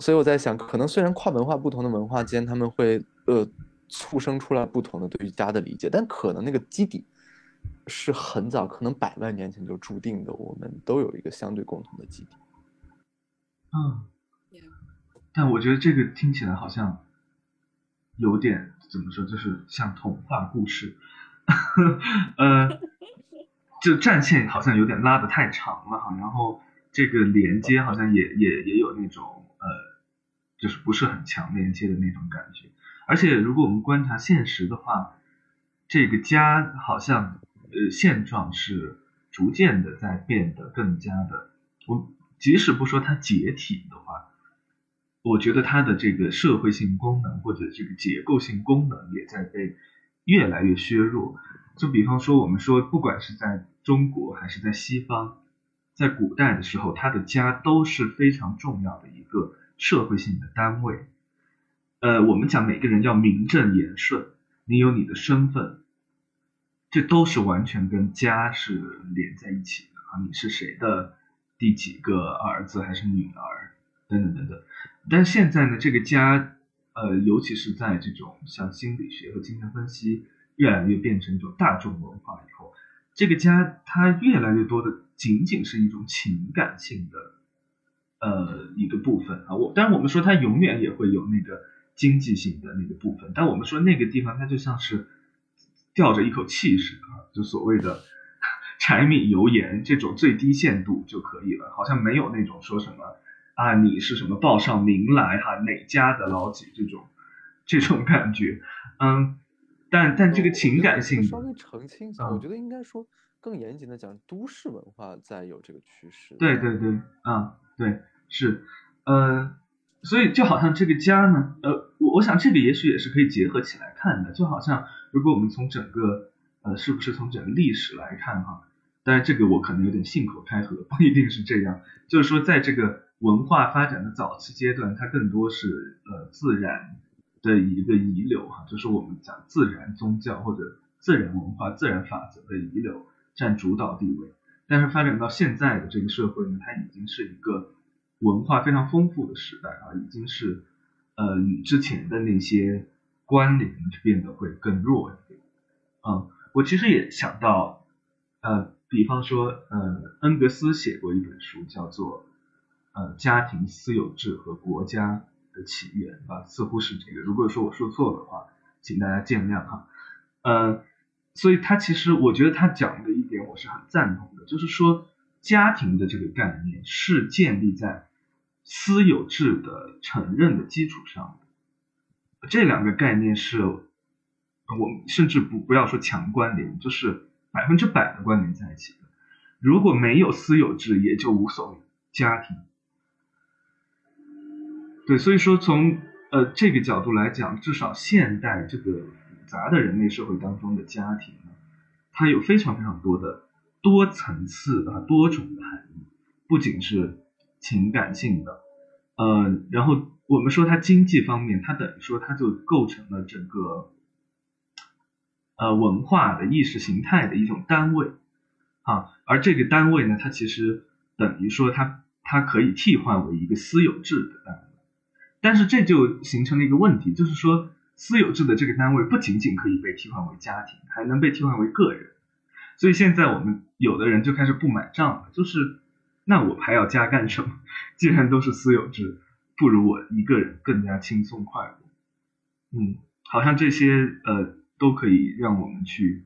所以我在想，可能虽然跨文化不同的文化间，他们会呃促生出来不同的对于家的理解，但可能那个基底是很早，可能百万年前就注定的。我们都有一个相对共同的基底。嗯，但我觉得这个听起来好像有点怎么说，就是像童话故事，呃，就战线好像有点拉得太长了哈，然后这个连接好像也也也有那种。就是不是很强连接的那种感觉，而且如果我们观察现实的话，这个家好像呃现状是逐渐的在变得更加的，我即使不说它解体的话，我觉得它的这个社会性功能或者这个结构性功能也在被越来越削弱。就比方说，我们说不管是在中国还是在西方。在古代的时候，他的家都是非常重要的一个社会性的单位。呃，我们讲每个人要名正言顺，你有你的身份，这都是完全跟家是连在一起的啊。你是谁的第几个儿子还是女儿等等等等。但现在呢，这个家，呃，尤其是在这种像心理学和精神分析越来越变成一种大众文化以后，这个家它越来越多的。仅仅是一种情感性的，呃，一个部分啊。我当然我们说它永远也会有那个经济性的那个部分，但我们说那个地方它就像是吊着一口气似的啊，就所谓的柴米油盐这种最低限度就可以了，好像没有那种说什么啊你是什么报上名来哈哪家的老几这种这种感觉，嗯，但但这个情感性稍微澄清一下，我觉得应该说。更严谨的讲，都市文化在有这个趋势。对对对，啊，对，是，呃，所以就好像这个家呢，呃，我我想这个也许也是可以结合起来看的，就好像如果我们从整个，呃，是不是从整个历史来看哈？当然这个我可能有点信口开河，不一定是这样。就是说，在这个文化发展的早期阶段，它更多是呃自然的一个遗留哈，就是我们讲自然宗教或者自然文化、自然法则的遗留。占主导地位，但是发展到现在的这个社会呢，它已经是一个文化非常丰富的时代啊，已经是呃与之前的那些关联变得会更弱一点。嗯，我其实也想到，呃，比方说，呃，恩格斯写过一本书，叫做《呃家庭私有制和国家的起源》啊，似乎是这个。如果说我说错的话，请大家见谅哈。呃。所以他其实，我觉得他讲的一点我是很赞同的，就是说家庭的这个概念是建立在私有制的承认的基础上的。这两个概念是，我们甚至不不要说强关联，就是百分之百的关联在一起的。如果没有私有制，也就无所谓家庭。对，所以说从呃这个角度来讲，至少现代这个。杂的人类社会当中的家庭，它有非常非常多的多层次啊多种的含义，不仅是情感性的，呃，然后我们说它经济方面，它等于说它就构成了整个呃文化的意识形态的一种单位啊，而这个单位呢，它其实等于说它它可以替换为一个私有制的单位，但是这就形成了一个问题，就是说。私有制的这个单位不仅仅可以被替换为家庭，还能被替换为个人。所以现在我们有的人就开始不买账了，就是那我还要家干什么？既然都是私有制，不如我一个人更加轻松快乐。嗯，好像这些呃都可以让我们去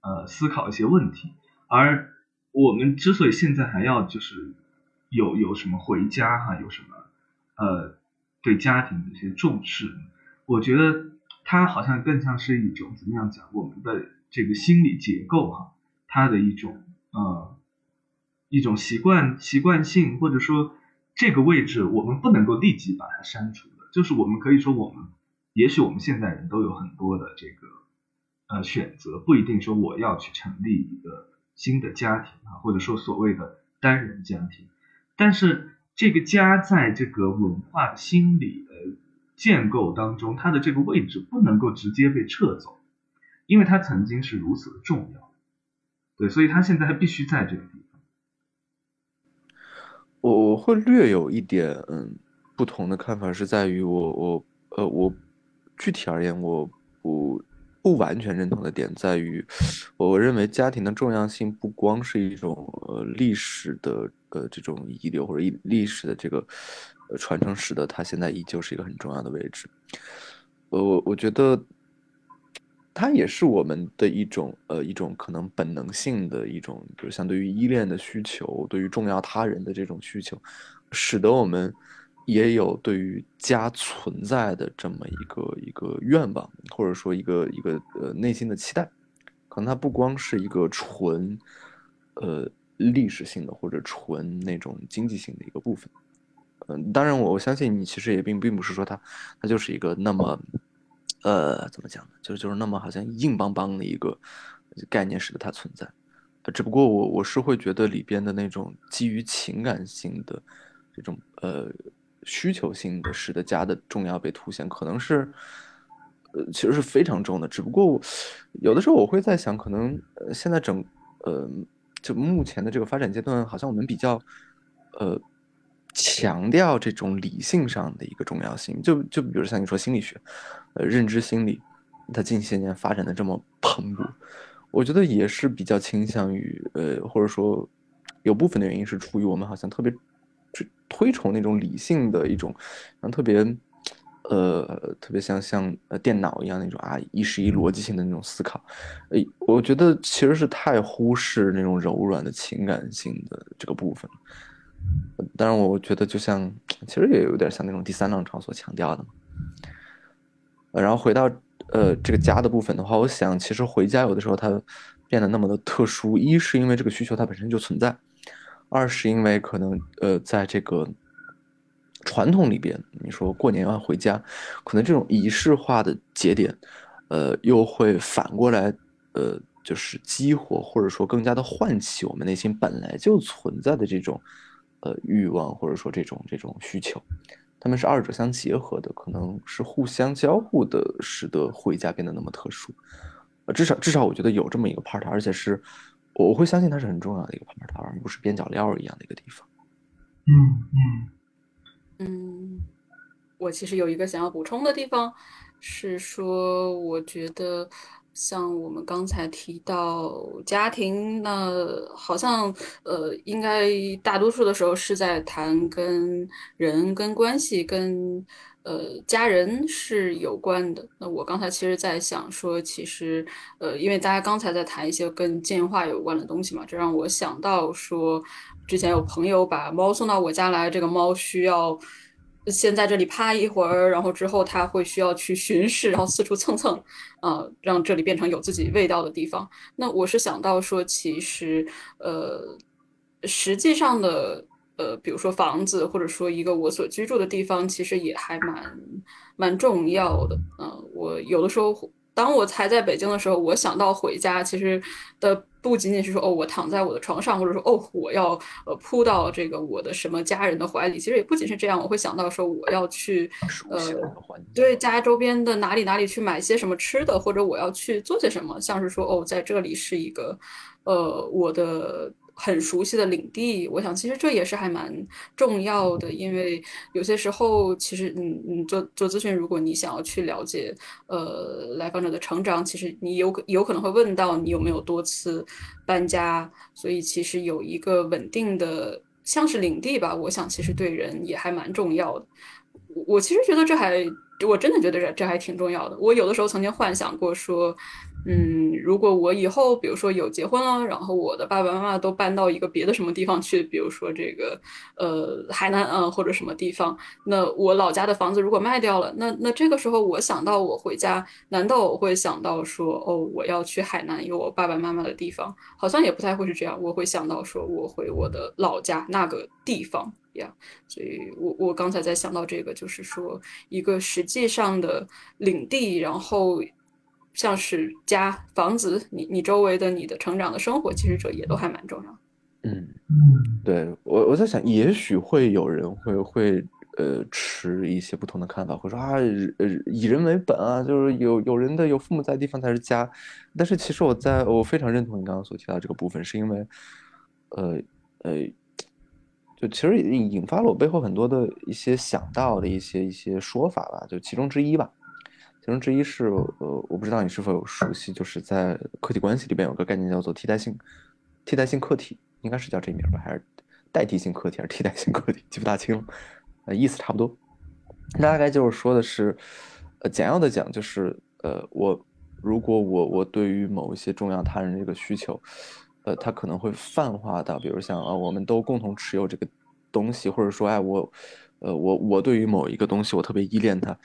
呃思考一些问题。而我们之所以现在还要就是有有什么回家哈，有什么呃对家庭的一些重视，我觉得它好像更像是一种怎么样讲我们的这个心理结构哈，它的一种呃一种习惯习惯性，或者说这个位置我们不能够立即把它删除的，就是我们可以说我们也许我们现在人都有很多的这个呃选择，不一定说我要去成立一个。新的家庭啊，或者说所谓的单人家庭，但是这个家在这个文化心理建构当中，它的这个位置不能够直接被撤走，因为它曾经是如此的重要，对，所以它现在还必须在这个地方。我我会略有一点嗯不同的看法，是在于我我呃我具体而言我不。不完全认同的点在于，我认为家庭的重要性不光是一种呃历史的呃这种遗留或者历史的这个传承，使得它现在依旧是一个很重要的位置。我我觉得它也是我们的一种呃一种可能本能性的一种，比如相对于依恋的需求，对于重要他人的这种需求，使得我们。也有对于家存在的这么一个一个愿望，或者说一个一个呃内心的期待，可能它不光是一个纯，呃历史性的或者纯那种经济性的一个部分，嗯，当然我我相信你其实也并并不是说它它就是一个那么，呃怎么讲呢？就是就是那么好像硬邦邦的一个概念使得它存在，只不过我我是会觉得里边的那种基于情感性的这种呃。需求性的使得家的重要被凸显，可能是，呃，其实是非常重的。只不过，有的时候我会在想，可能，现在整，呃，就目前的这个发展阶段，好像我们比较，呃，强调这种理性上的一个重要性。就就比如像你说心理学，呃，认知心理，它近些年发展的这么蓬勃，我觉得也是比较倾向于，呃，或者说有部分的原因是出于我们好像特别。推崇那种理性的一种，然后特别，呃，特别像像呃电脑一样那种啊，一是一逻辑性的那种思考，诶，我觉得其实是太忽视那种柔软的情感性的这个部分。当然，我觉得就像其实也有点像那种第三浪潮所强调的嘛。然后回到呃这个家的部分的话，我想其实回家有的时候它变得那么的特殊，一是因为这个需求它本身就存在。二是因为可能呃，在这个传统里边，你说过年要回家，可能这种仪式化的节点，呃，又会反过来，呃，就是激活或者说更加的唤起我们内心本来就存在的这种呃欲望或者说这种这种需求，他们是二者相结合的，可能是互相交互的，使得回家变得那么特殊。呃，至少至少我觉得有这么一个 part，而且是。我会相信它是很重要的一个 part，，而不是边角料一样的一个地方。嗯嗯嗯，我其实有一个想要补充的地方，是说，我觉得像我们刚才提到家庭，那好像呃，应该大多数的时候是在谈跟人、跟关系、跟。呃，家人是有关的。那我刚才其实在想说，其实，呃，因为大家刚才在谈一些跟进化有关的东西嘛，这让我想到说，之前有朋友把猫送到我家来，这个猫需要先在这里趴一会儿，然后之后他会需要去巡视，然后四处蹭蹭，啊，让这里变成有自己味道的地方。那我是想到说，其实，呃，实际上的。呃，比如说房子，或者说一个我所居住的地方，其实也还蛮蛮重要的。嗯，我有的时候，当我才在北京的时候，我想到回家，其实的不仅仅是说哦，我躺在我的床上，或者说哦，我要呃扑到这个我的什么家人的怀里。其实也不仅是这样，我会想到说我要去呃，对家周边的哪里哪里去买些什么吃的，或者我要去做些什么，像是说哦，在这里是一个呃我的。很熟悉的领地，我想其实这也是还蛮重要的，因为有些时候其实，嗯嗯，做做咨询，如果你想要去了解，呃，来访者的成长，其实你有可有可能会问到你有没有多次搬家，所以其实有一个稳定的像是领地吧，我想其实对人也还蛮重要的。我其实觉得这还，我真的觉得这这还挺重要的。我有的时候曾经幻想过说。嗯，如果我以后比如说有结婚了，然后我的爸爸妈妈都搬到一个别的什么地方去，比如说这个呃海南啊或者什么地方，那我老家的房子如果卖掉了，那那这个时候我想到我回家，难道我会想到说哦我要去海南有我爸爸妈妈的地方？好像也不太会是这样，我会想到说我回我的老家那个地方呀。所以我我刚才在想到这个，就是说一个实际上的领地，然后。像是家、房子，你你周围的、你的成长的生活，其实这也都还蛮重要。嗯，对我我在想，也许会有人会会呃持一些不同的看法，会说啊，呃以人为本啊，就是有有人的有父母在的地方才是家。但是其实我在我非常认同你刚刚所提到这个部分，是因为呃呃，就其实引引发了我背后很多的一些想到的一些一些说法吧，就其中之一吧。其中之一是，呃，我不知道你是否有熟悉，就是在客体关系里边有个概念叫做替代性，替代性客体，应该是叫这名吧，还是代替性客体，还是替代性客体，记不大清了，呃，意思差不多。大概就是说的是，呃，简要的讲就是，呃，我如果我我对于某一些重要他人这个需求，呃，他可能会泛化到，比如像啊，我们都共同持有这个东西，或者说，哎，我，呃，我我对于某一个东西，我特别依恋它。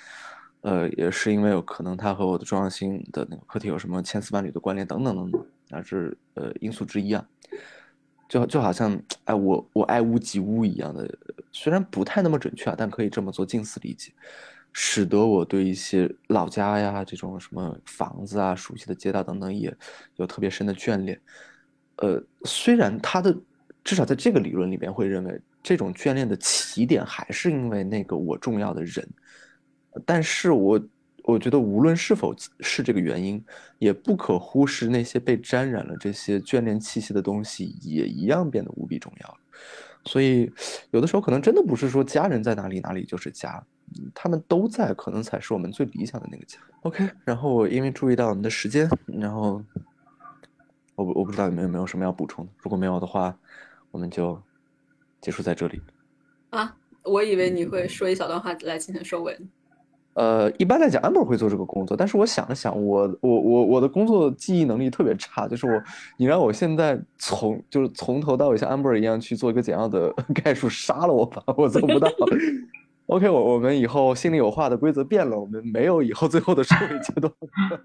呃，也是因为有可能它和我的重要性的那个课题有什么千丝万缕的关联等等等等，那是呃因素之一啊。就就好像哎，我我爱屋及乌一样的，虽然不太那么准确啊，但可以这么做近似理解，使得我对一些老家呀这种什么房子啊、熟悉的街道等等也有特别深的眷恋。呃，虽然他的至少在这个理论里边会认为这种眷恋的起点还是因为那个我重要的人。但是我我觉得，无论是否是这个原因，也不可忽视那些被沾染了这些眷恋气息的东西，也一样变得无比重要。所以，有的时候可能真的不是说家人在哪里，哪里就是家，他们都在，可能才是我们最理想的那个家。OK，然后我因为注意到我们的时间，然后我我不知道你们有没有什么要补充的，如果没有的话，我们就结束在这里。啊，我以为你会说一小段话来进行收尾。呃，一般来讲，amber 会做这个工作，但是我想了想，我我我我的工作记忆能力特别差，就是我，你让我现在从就是从头到尾像 amber 一样去做一个简要的 概述，杀了我吧，我做不到。OK，我我们以后心里有话的规则变了，我们没有以后最后的收尾阶段。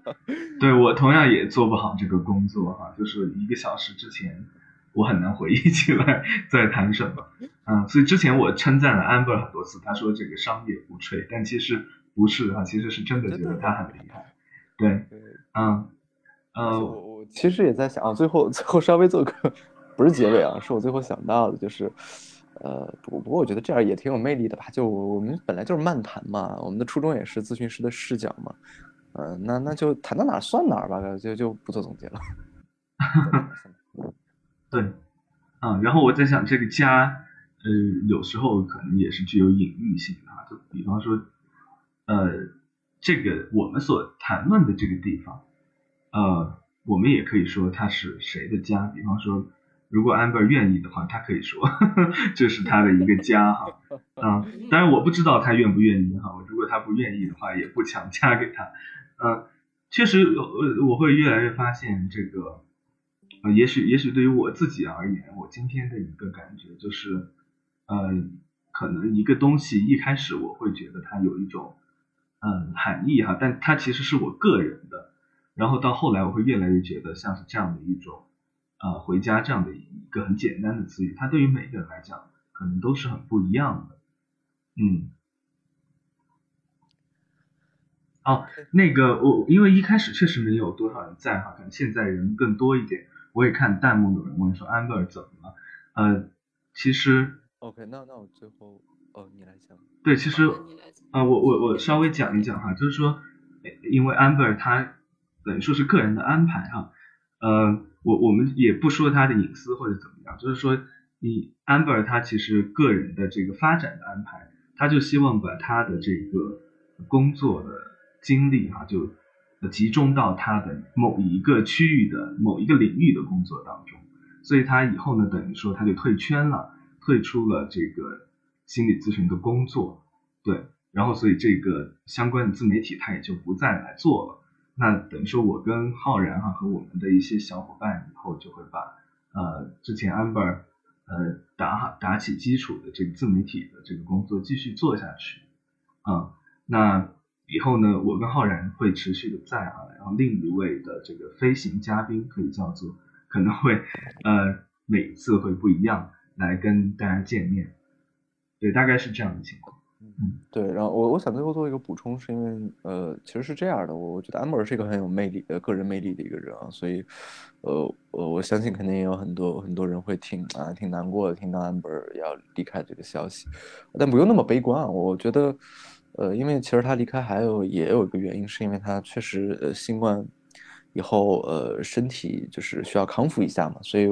对我同样也做不好这个工作哈，就是一个小时之前，我很难回忆起来在谈什么。嗯，所以之前我称赞了 amber 很多次，他说这个商业不吹，但其实。不是啊，其实是真的觉得他很厉害。对，嗯嗯，我我其实也在想啊，最后最后稍微做个 不是结尾啊，是我最后想到的，就是呃，不不过我觉得这样也挺有魅力的吧。就我们本来就是漫谈嘛，我们的初衷也是咨询师的视角嘛，嗯，那那就谈到哪儿算哪儿吧，就就不做总结了。对，嗯，然后我在想，这个家，呃，有时候可能也是具有隐喻性的，就比方说。呃，这个我们所谈论的这个地方，呃，我们也可以说它是谁的家。比方说，如果 Amber 愿意的话，他可以说呵呵 这是他的一个家哈。啊，当然我不知道他愿不愿意哈。如果他不愿意的话，也不强加给他。呃，确实，呃，我会越来越发现这个，呃，也许也许对于我自己而言，我今天的一个感觉就是，呃，可能一个东西一开始我会觉得它有一种。嗯，含义哈，但它其实是我个人的。然后到后来，我会越来越觉得像是这样的一种，呃，回家这样的一个很简单的词语，它对于每个人来讲，可能都是很不一样的。嗯。哦，那个我因为一开始确实没有多少人在哈，可能现在人更多一点。我也看弹幕有人问说安贝尔怎么了？呃，其实。OK，那那我最后，哦，你来讲。对，其实。啊，我我我稍微讲一讲哈，就是说，因为 Amber 他等于说是个人的安排哈，呃，我我们也不说他的隐私或者怎么样，就是说，你 Amber 他其实个人的这个发展的安排，他就希望把他的这个工作的精力哈，就集中到他的某一个区域的某一个领域的工作当中，所以他以后呢，等于说他就退圈了，退出了这个心理咨询的工作，对。然后所以这个相关的自媒体他也就不再来做了。那等于说我跟浩然哈和我们的一些小伙伴以后就会把呃之前 Amber 呃打打起基础的这个自媒体的这个工作继续做下去。啊，那以后呢，我跟浩然会持续的在啊，然后另一位的这个飞行嘉宾可以叫做可能会呃每次会不一样来跟大家见面。对，大概是这样的情况。嗯，对，然后我我想最后做一个补充，是因为呃，其实是这样的，我我觉得 Amber 是一个很有魅力的个人魅力的一个人啊，所以呃，我我相信肯定也有很多很多人会挺啊挺难过的，听到 Amber 要离开这个消息，但不用那么悲观啊，我觉得呃，因为其实他离开还有也有一个原因，是因为他确实呃新冠。以后呃身体就是需要康复一下嘛，所以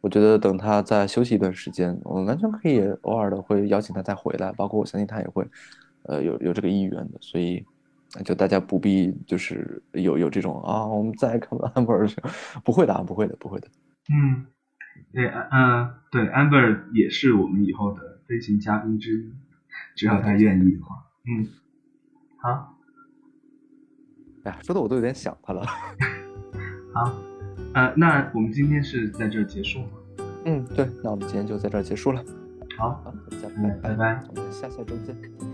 我觉得等他再休息一段时间，我们完全可以偶尔的会邀请他再回来，包括我相信他也会呃有有这个意愿的，所以就大家不必就是有有这种啊我们再看到 Amber 不会的，不会的，不会的。嗯，对，嗯，对，Amber 也是我们以后的飞行嘉宾之一，只要他愿意的话，嗯，好。哎呀，说的我都有点想他了。好，呃，那我们今天是在这结束吗？嗯，对，那我们今天就在这结束了。好，大家拜拜，我们下下周见。